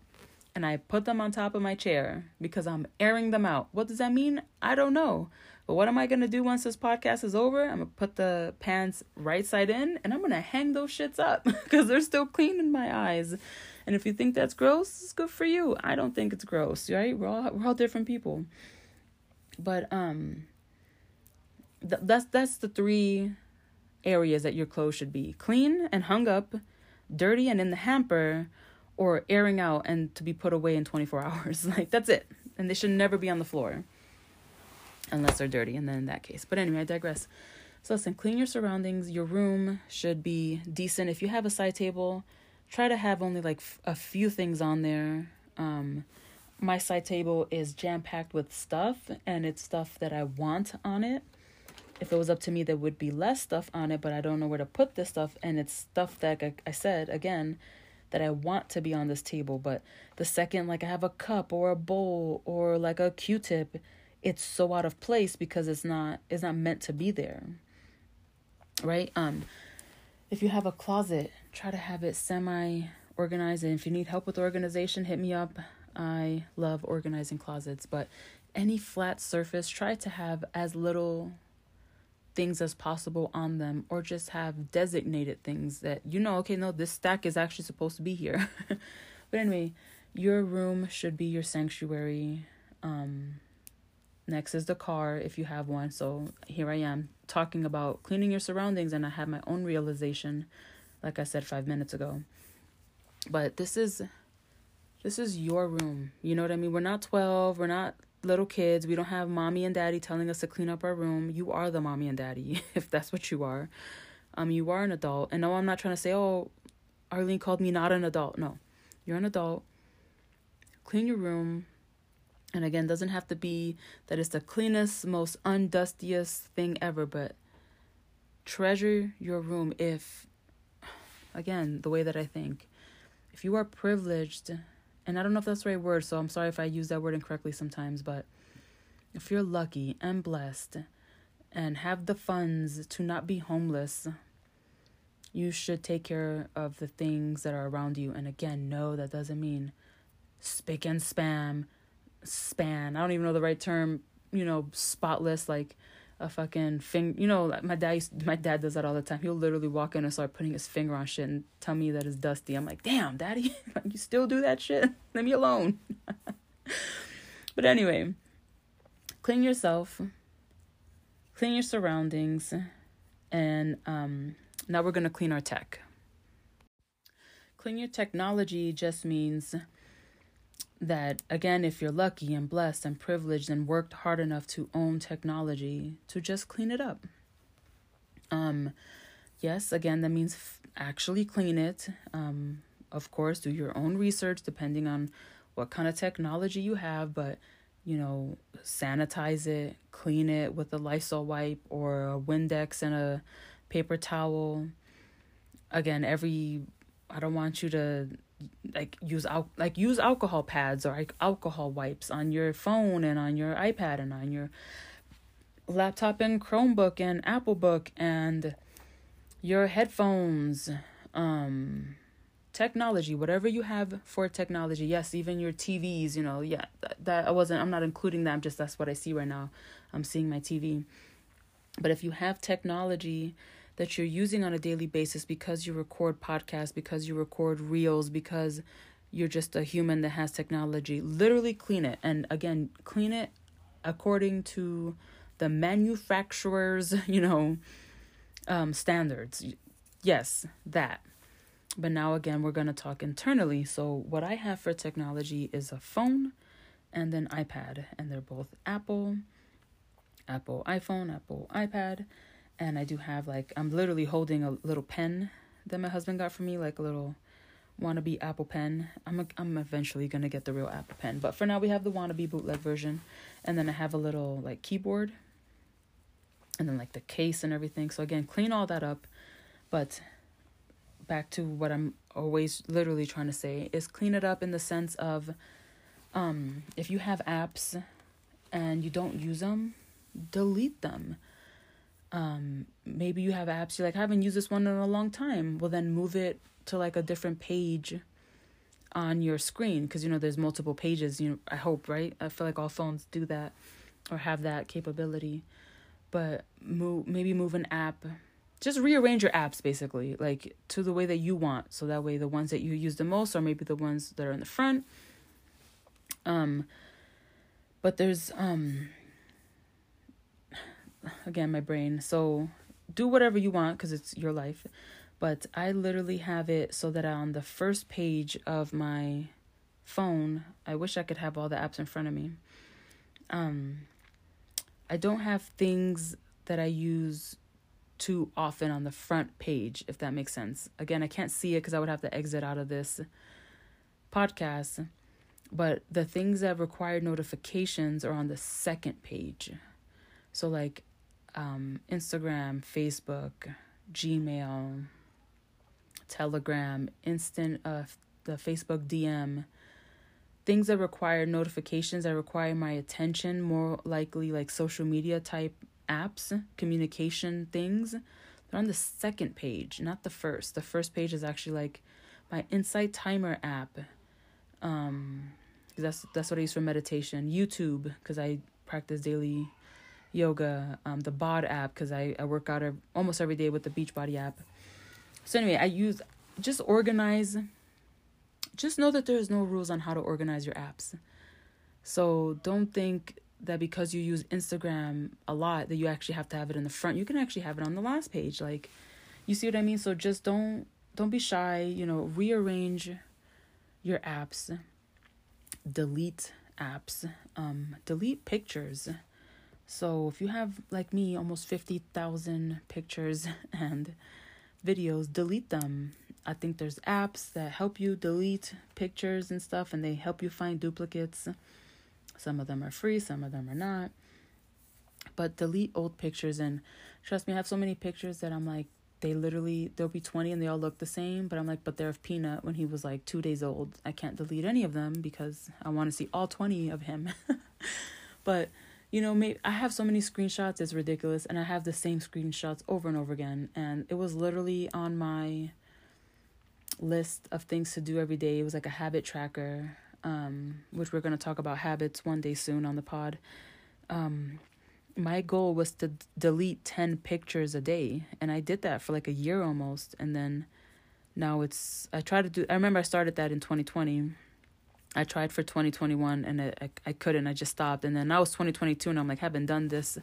and I put them on top of my chair because I'm airing them out. What does that mean? I don't know. But what am I to do once this podcast is over? I'm to put the pants right side in and I'm to hang those shits up because they're still clean in my eyes. And if you think that's gross, it's good for you. I don't think it's gross, right? We're all we're all different people. But um th- that's that's the three areas that your clothes should be clean and hung up, dirty and in the hamper, or airing out and to be put away in 24 hours. Like, that's it. And they should never be on the floor unless they're dirty, and then in that case. But anyway, I digress. So, listen, clean your surroundings. Your room should be decent. If you have a side table, try to have only like f- a few things on there. Um, my side table is jam packed with stuff, and it's stuff that I want on it if it was up to me, there would be less stuff on it, but I don't know where to put this stuff. And it's stuff that like I said again that I want to be on this table. But the second, like I have a cup or a bowl or like a Q-tip, it's so out of place because it's not it's not meant to be there. Right? Um, if you have a closet, try to have it semi organized. And if you need help with organization, hit me up. I love organizing closets, but any flat surface, try to have as little things as possible on them or just have designated things that you know okay no this stack is actually supposed to be here but anyway your room should be your sanctuary um next is the car if you have one so here i am talking about cleaning your surroundings and i had my own realization like i said 5 minutes ago but this is this is your room you know what i mean we're not 12 we're not little kids. We don't have mommy and daddy telling us to clean up our room. You are the mommy and daddy, if that's what you are. Um, you are an adult. And no, I'm not trying to say, oh, Arlene called me not an adult. No, you're an adult. Clean your room. And again, doesn't have to be that it's the cleanest, most undustiest thing ever, but treasure your room if, again, the way that I think, if you are privileged and I don't know if that's the right word, so I'm sorry if I use that word incorrectly sometimes, but if you're lucky and blessed and have the funds to not be homeless, you should take care of the things that are around you. And again, no, that doesn't mean spick and spam, span. I don't even know the right term, you know, spotless, like a fucking finger. You know, my dad used, my dad does that all the time. He'll literally walk in and start putting his finger on shit and tell me that it's dusty. I'm like, damn, daddy, you still do that shit? Leave me alone. but anyway, clean yourself, clean your surroundings, and um, now we're gonna clean our tech. Clean your technology just means that again if you're lucky and blessed and privileged and worked hard enough to own technology to just clean it up. Um yes again that means f- actually clean it. Um of course do your own research depending on what kind of technology you have but you know sanitize it clean it with a lysol wipe or a windex and a paper towel. Again every i don't want you to like use al- like use alcohol pads or like alcohol wipes on your phone and on your iPad and on your laptop and Chromebook and Apple Book and your headphones um technology whatever you have for technology. Yes even your TVs you know yeah that, that I wasn't I'm not including that I'm just that's what I see right now. I'm seeing my TV but if you have technology that you're using on a daily basis because you record podcasts, because you record reels, because you're just a human that has technology. Literally clean it. And again, clean it according to the manufacturer's, you know, um, standards. Yes, that. But now again, we're going to talk internally. So, what I have for technology is a phone and an iPad, and they're both Apple, Apple iPhone, Apple iPad. And I do have like, I'm literally holding a little pen that my husband got for me, like a little wannabe Apple pen. I'm a, I'm eventually gonna get the real Apple pen, but for now we have the wannabe bootleg version, and then I have a little like keyboard, and then like the case and everything. So again, clean all that up, but back to what I'm always literally trying to say is clean it up in the sense of, um, if you have apps, and you don't use them, delete them. Um, maybe you have apps you're like I haven't used this one in a long time. Well, then move it to like a different page on your screen because you know there's multiple pages you know i hope right? I feel like all phones do that or have that capability. But move maybe move an app. Just rearrange your apps basically like to the way that you want. So that way the ones that you use the most are maybe the ones that are in the front. Um but there's um again my brain so do whatever you want because it's your life but I literally have it so that on the first page of my phone, I wish I could have all the apps in front of me. Um, I don't have things that I use too often on the front page, if that makes sense. Again, I can't see it because I would have to exit out of this podcast. But the things that require notifications are on the second page. So, like um, Instagram, Facebook, Gmail, Telegram, instant uh the Facebook DM, things that require notifications that require my attention, more likely like social media type apps, communication things. They're on the second page, not the first. The first page is actually like my Insight Timer app. Um that's that's what I use for meditation. YouTube because I practice daily yoga. Um, the Bod app because I, I work out almost every day with the Beachbody app. So anyway, I use just organize. Just know that there is no rules on how to organize your apps. So don't think that because you use Instagram a lot that you actually have to have it in the front. You can actually have it on the last page. Like you see what I mean? So just don't don't be shy, you know, rearrange your apps. Delete apps. Um delete pictures. So if you have like me almost 50,000 pictures and videos, delete them. I think there's apps that help you delete pictures and stuff, and they help you find duplicates. Some of them are free, some of them are not. But delete old pictures, and trust me, I have so many pictures that I'm like, they literally, there'll be 20 and they all look the same, but I'm like, but they're of Peanut when he was like two days old. I can't delete any of them because I want to see all 20 of him. but you know, maybe I have so many screenshots, it's ridiculous, and I have the same screenshots over and over again. And it was literally on my list of things to do every day. It was like a habit tracker, um, which we're gonna talk about habits one day soon on the pod. Um, my goal was to d- delete 10 pictures a day and i did that for like a year almost and then now it's i try to do i remember i started that in 2020 I tried for 2021 and I, I, I couldn't. I just stopped. And then now it's 2022 and I'm like, I haven't done this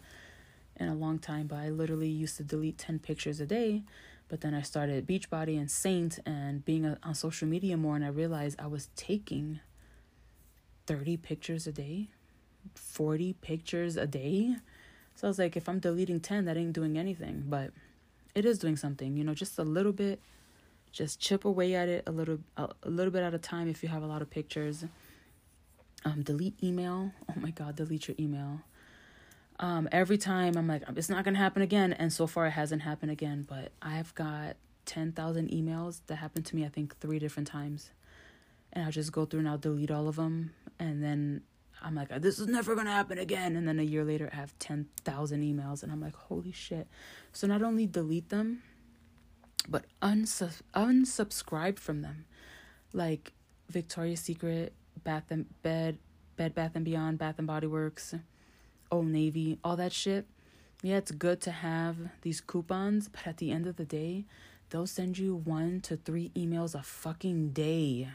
in a long time. But I literally used to delete 10 pictures a day. But then I started Beachbody and Saint and being a, on social media more. And I realized I was taking 30 pictures a day, 40 pictures a day. So I was like, if I'm deleting 10, that ain't doing anything. But it is doing something, you know, just a little bit just chip away at it a little a, a little bit at a time if you have a lot of pictures. Um delete email. Oh my god delete your email. Um every time i'm like it's not gonna happen again and so far it hasn't happened again but i've got 10,000 emails that happened to me i think three different times. And i'll just go through and i'll delete all of them and then i'm like this is never gonna happen again. And then a year later i have 10,000 emails and i'm like holy shit. So not only delete them but unsub- unsubscribe from them like victoria's secret bath and bed bed bath and beyond bath and body works old navy all that shit yeah it's good to have these coupons but at the end of the day they'll send you one to three emails a fucking day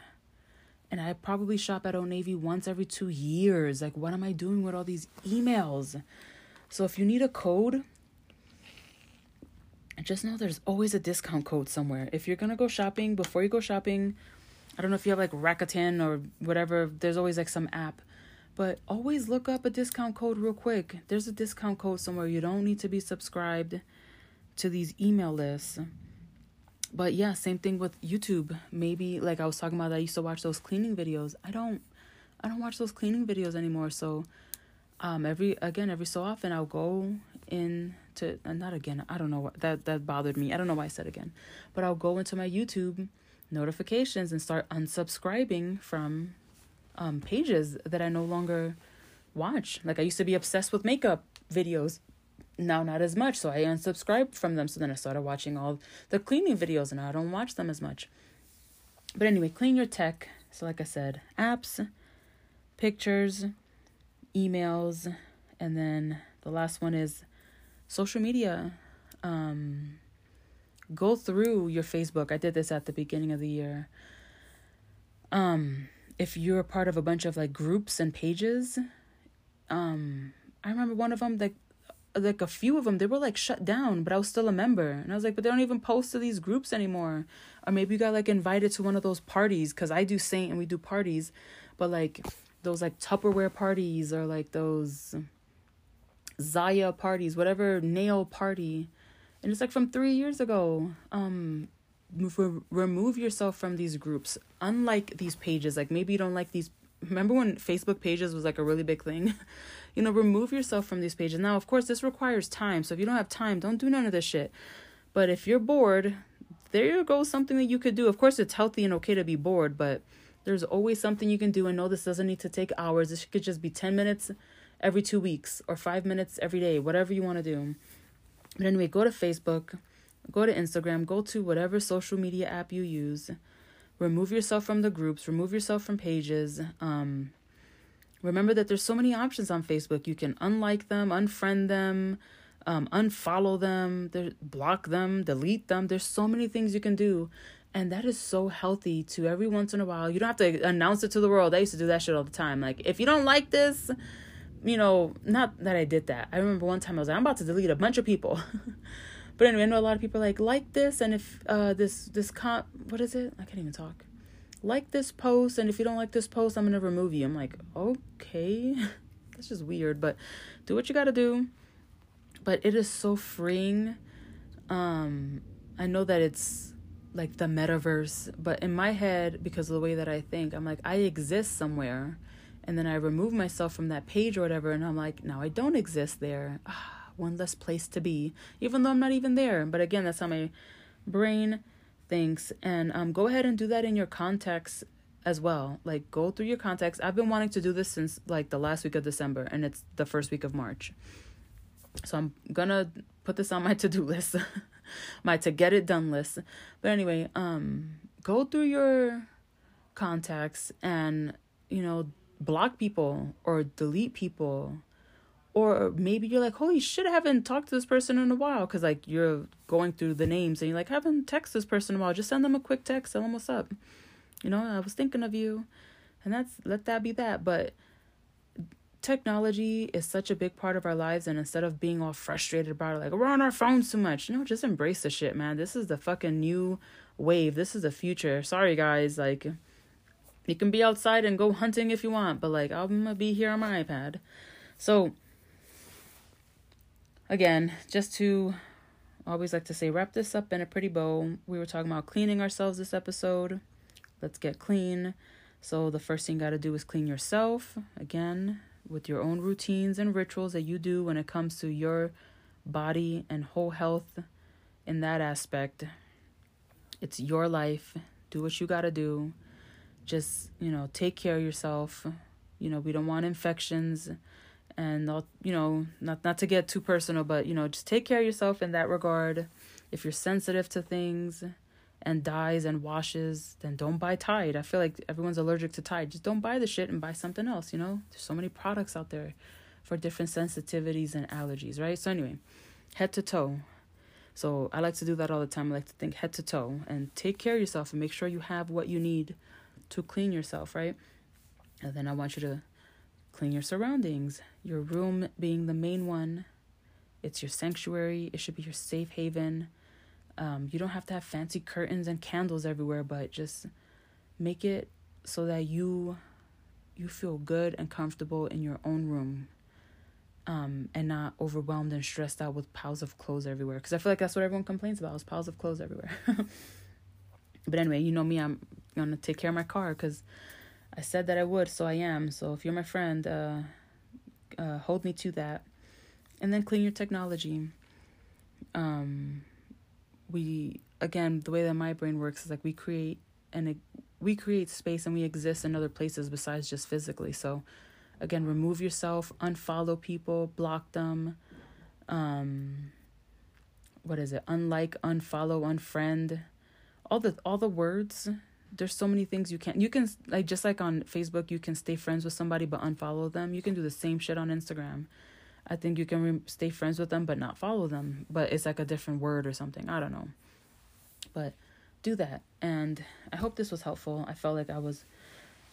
And I probably shop at Old Navy once every two years. Like, what am I doing with all these emails? So, if you need a code, just know there's always a discount code somewhere. If you're gonna go shopping, before you go shopping, I don't know if you have like Rakuten or whatever, there's always like some app. But always look up a discount code real quick. There's a discount code somewhere. You don't need to be subscribed to these email lists. But yeah, same thing with YouTube. Maybe like I was talking about I used to watch those cleaning videos. I don't I don't watch those cleaning videos anymore. So um every again every so often I'll go in to uh, not again. I don't know what that that bothered me. I don't know why I said again. But I'll go into my YouTube notifications and start unsubscribing from um pages that I no longer watch. Like I used to be obsessed with makeup videos. Now not as much, so I unsubscribed from them. So then I started watching all the cleaning videos and I don't watch them as much. But anyway, clean your tech. So like I said, apps, pictures, emails, and then the last one is social media. Um, go through your Facebook. I did this at the beginning of the year. Um, if you're a part of a bunch of like groups and pages, um, I remember one of them like like a few of them they were like shut down, but I was still a member, and I was like, but they don't even post to these groups anymore. Or maybe you got like invited to one of those parties because I do Saint and we do parties, but like those like Tupperware parties or like those Zaya parties, whatever nail party, and it's like from three years ago. Um, re- remove yourself from these groups. Unlike these pages, like maybe you don't like these. Remember when Facebook pages was like a really big thing? you know, remove yourself from these pages. Now, of course, this requires time. So if you don't have time, don't do none of this shit. But if you're bored, there goes something that you could do. Of course, it's healthy and okay to be bored, but there's always something you can do. And know this doesn't need to take hours. This could just be 10 minutes every two weeks or five minutes every day, whatever you want to do. But anyway, go to Facebook, go to Instagram, go to whatever social media app you use. Remove yourself from the groups, remove yourself from pages. Um, remember that there's so many options on Facebook. You can unlike them, unfriend them, um, unfollow them, block them, delete them. There's so many things you can do. And that is so healthy to every once in a while. You don't have to announce it to the world. I used to do that shit all the time. Like, if you don't like this, you know, not that I did that. I remember one time I was like, I'm about to delete a bunch of people. but anyway, I know a lot of people like like this, and if uh this this con what is it? I can't even talk. Like this post, and if you don't like this post, I'm gonna remove you. I'm like, okay, that's just weird, but do what you gotta do. But it is so freeing. Um, I know that it's like the metaverse, but in my head, because of the way that I think, I'm like, I exist somewhere and then I remove myself from that page or whatever, and I'm like, now I don't exist there. Ah, one less place to be, even though I'm not even there. But again, that's how my brain thinks. And um, go ahead and do that in your contacts as well. Like, go through your contacts. I've been wanting to do this since like the last week of December, and it's the first week of March. So I'm gonna put this on my to do list, my to get it done list. But anyway, um, go through your contacts and you know block people or delete people or maybe you're like holy shit i haven't talked to this person in a while because like you're going through the names and you're like I haven't texted this person in a while just send them a quick text tell them what's up. You know i was thinking of you and that's let that be that but technology is such a big part of our lives and instead of being all frustrated about it like we're on our phones too much you know just embrace the shit man. This is the fucking new wave. This is the future. Sorry guys like you can be outside and go hunting if you want, but like I'm gonna be here on my iPad. So again, just to always like to say wrap this up in a pretty bow. We were talking about cleaning ourselves this episode. Let's get clean. So the first thing you got to do is clean yourself again with your own routines and rituals that you do when it comes to your body and whole health in that aspect. It's your life. Do what you got to do just you know take care of yourself. You know we don't want infections and you know not not to get too personal but you know just take care of yourself in that regard. If you're sensitive to things and dyes and washes then don't buy tide. I feel like everyone's allergic to tide. Just don't buy the shit and buy something else you know? There's so many products out there for different sensitivities and allergies right? So anyway head to toe. So i like to do that all the time. I like to think head to toe and take care of yourself and make sure you have what you need to clean yourself, right? And then I want you to clean your surroundings. Your room being the main one. It's your sanctuary. It should be your safe haven. Um, you don't have to have fancy curtains and candles everywhere, but just make it so that you you feel good and comfortable in your own room um, and not overwhelmed and stressed out with piles of clothes everywhere. Because I feel like that's what everyone complains about is piles of clothes everywhere. but anyway, you know me, I'm gonna take care of my car because I said that I would, so I am. So if you're my friend, uh, uh, hold me to that. And then clean your technology. Um, we again, the way that my brain works is like we create and we create space and we exist in other places besides just physically. So again, remove yourself, unfollow people, block them. Um, what is it? Unlike, unfollow, unfriend. All the all the words. There's so many things you can you can like just like on Facebook you can stay friends with somebody but unfollow them. You can do the same shit on Instagram. I think you can re- stay friends with them but not follow them, but it's like a different word or something. I don't know. But do that. And I hope this was helpful. I felt like I was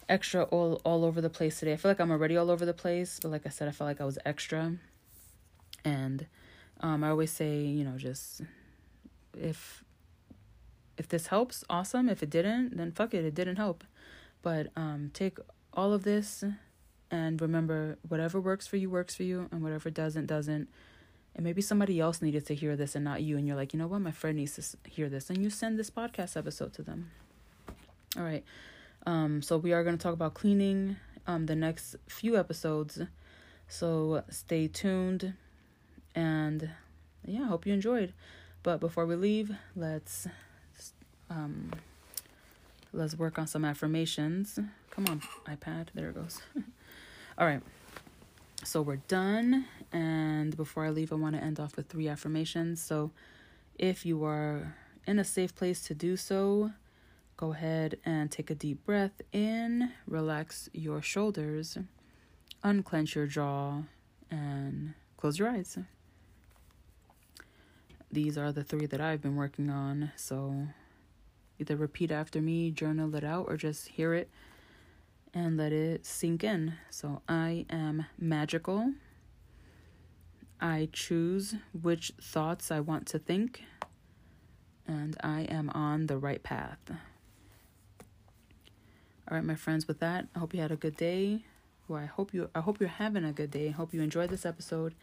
extra all all over the place today. I feel like I'm already all over the place, but like I said, I felt like I was extra. And um, I always say, you know, just if if this helps, awesome. If it didn't, then fuck it, it didn't help. But um, take all of this and remember whatever works for you works for you, and whatever doesn't doesn't. And maybe somebody else needed to hear this and not you, and you're like, you know what, my friend needs to hear this, and you send this podcast episode to them. All right. Um, so we are going to talk about cleaning um, the next few episodes. So stay tuned and yeah, hope you enjoyed. But before we leave, let's um let's work on some affirmations. Come on, iPad. There it goes. All right. So we're done and before I leave, I want to end off with three affirmations. So if you are in a safe place to do so, Go ahead and take a deep breath in, relax your shoulders, unclench your jaw, and close your eyes. These are the three that I've been working on, so either repeat after me, journal it out, or just hear it and let it sink in. So I am magical. I choose which thoughts I want to think, and I am on the right path. All right, my friends, with that, I hope you had a good day. Well, I hope you I hope you're having a good day. I hope you enjoyed this episode.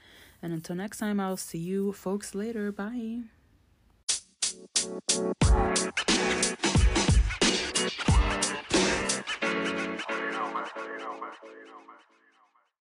And until next time, I'll see you folks later. Bye. Thank you.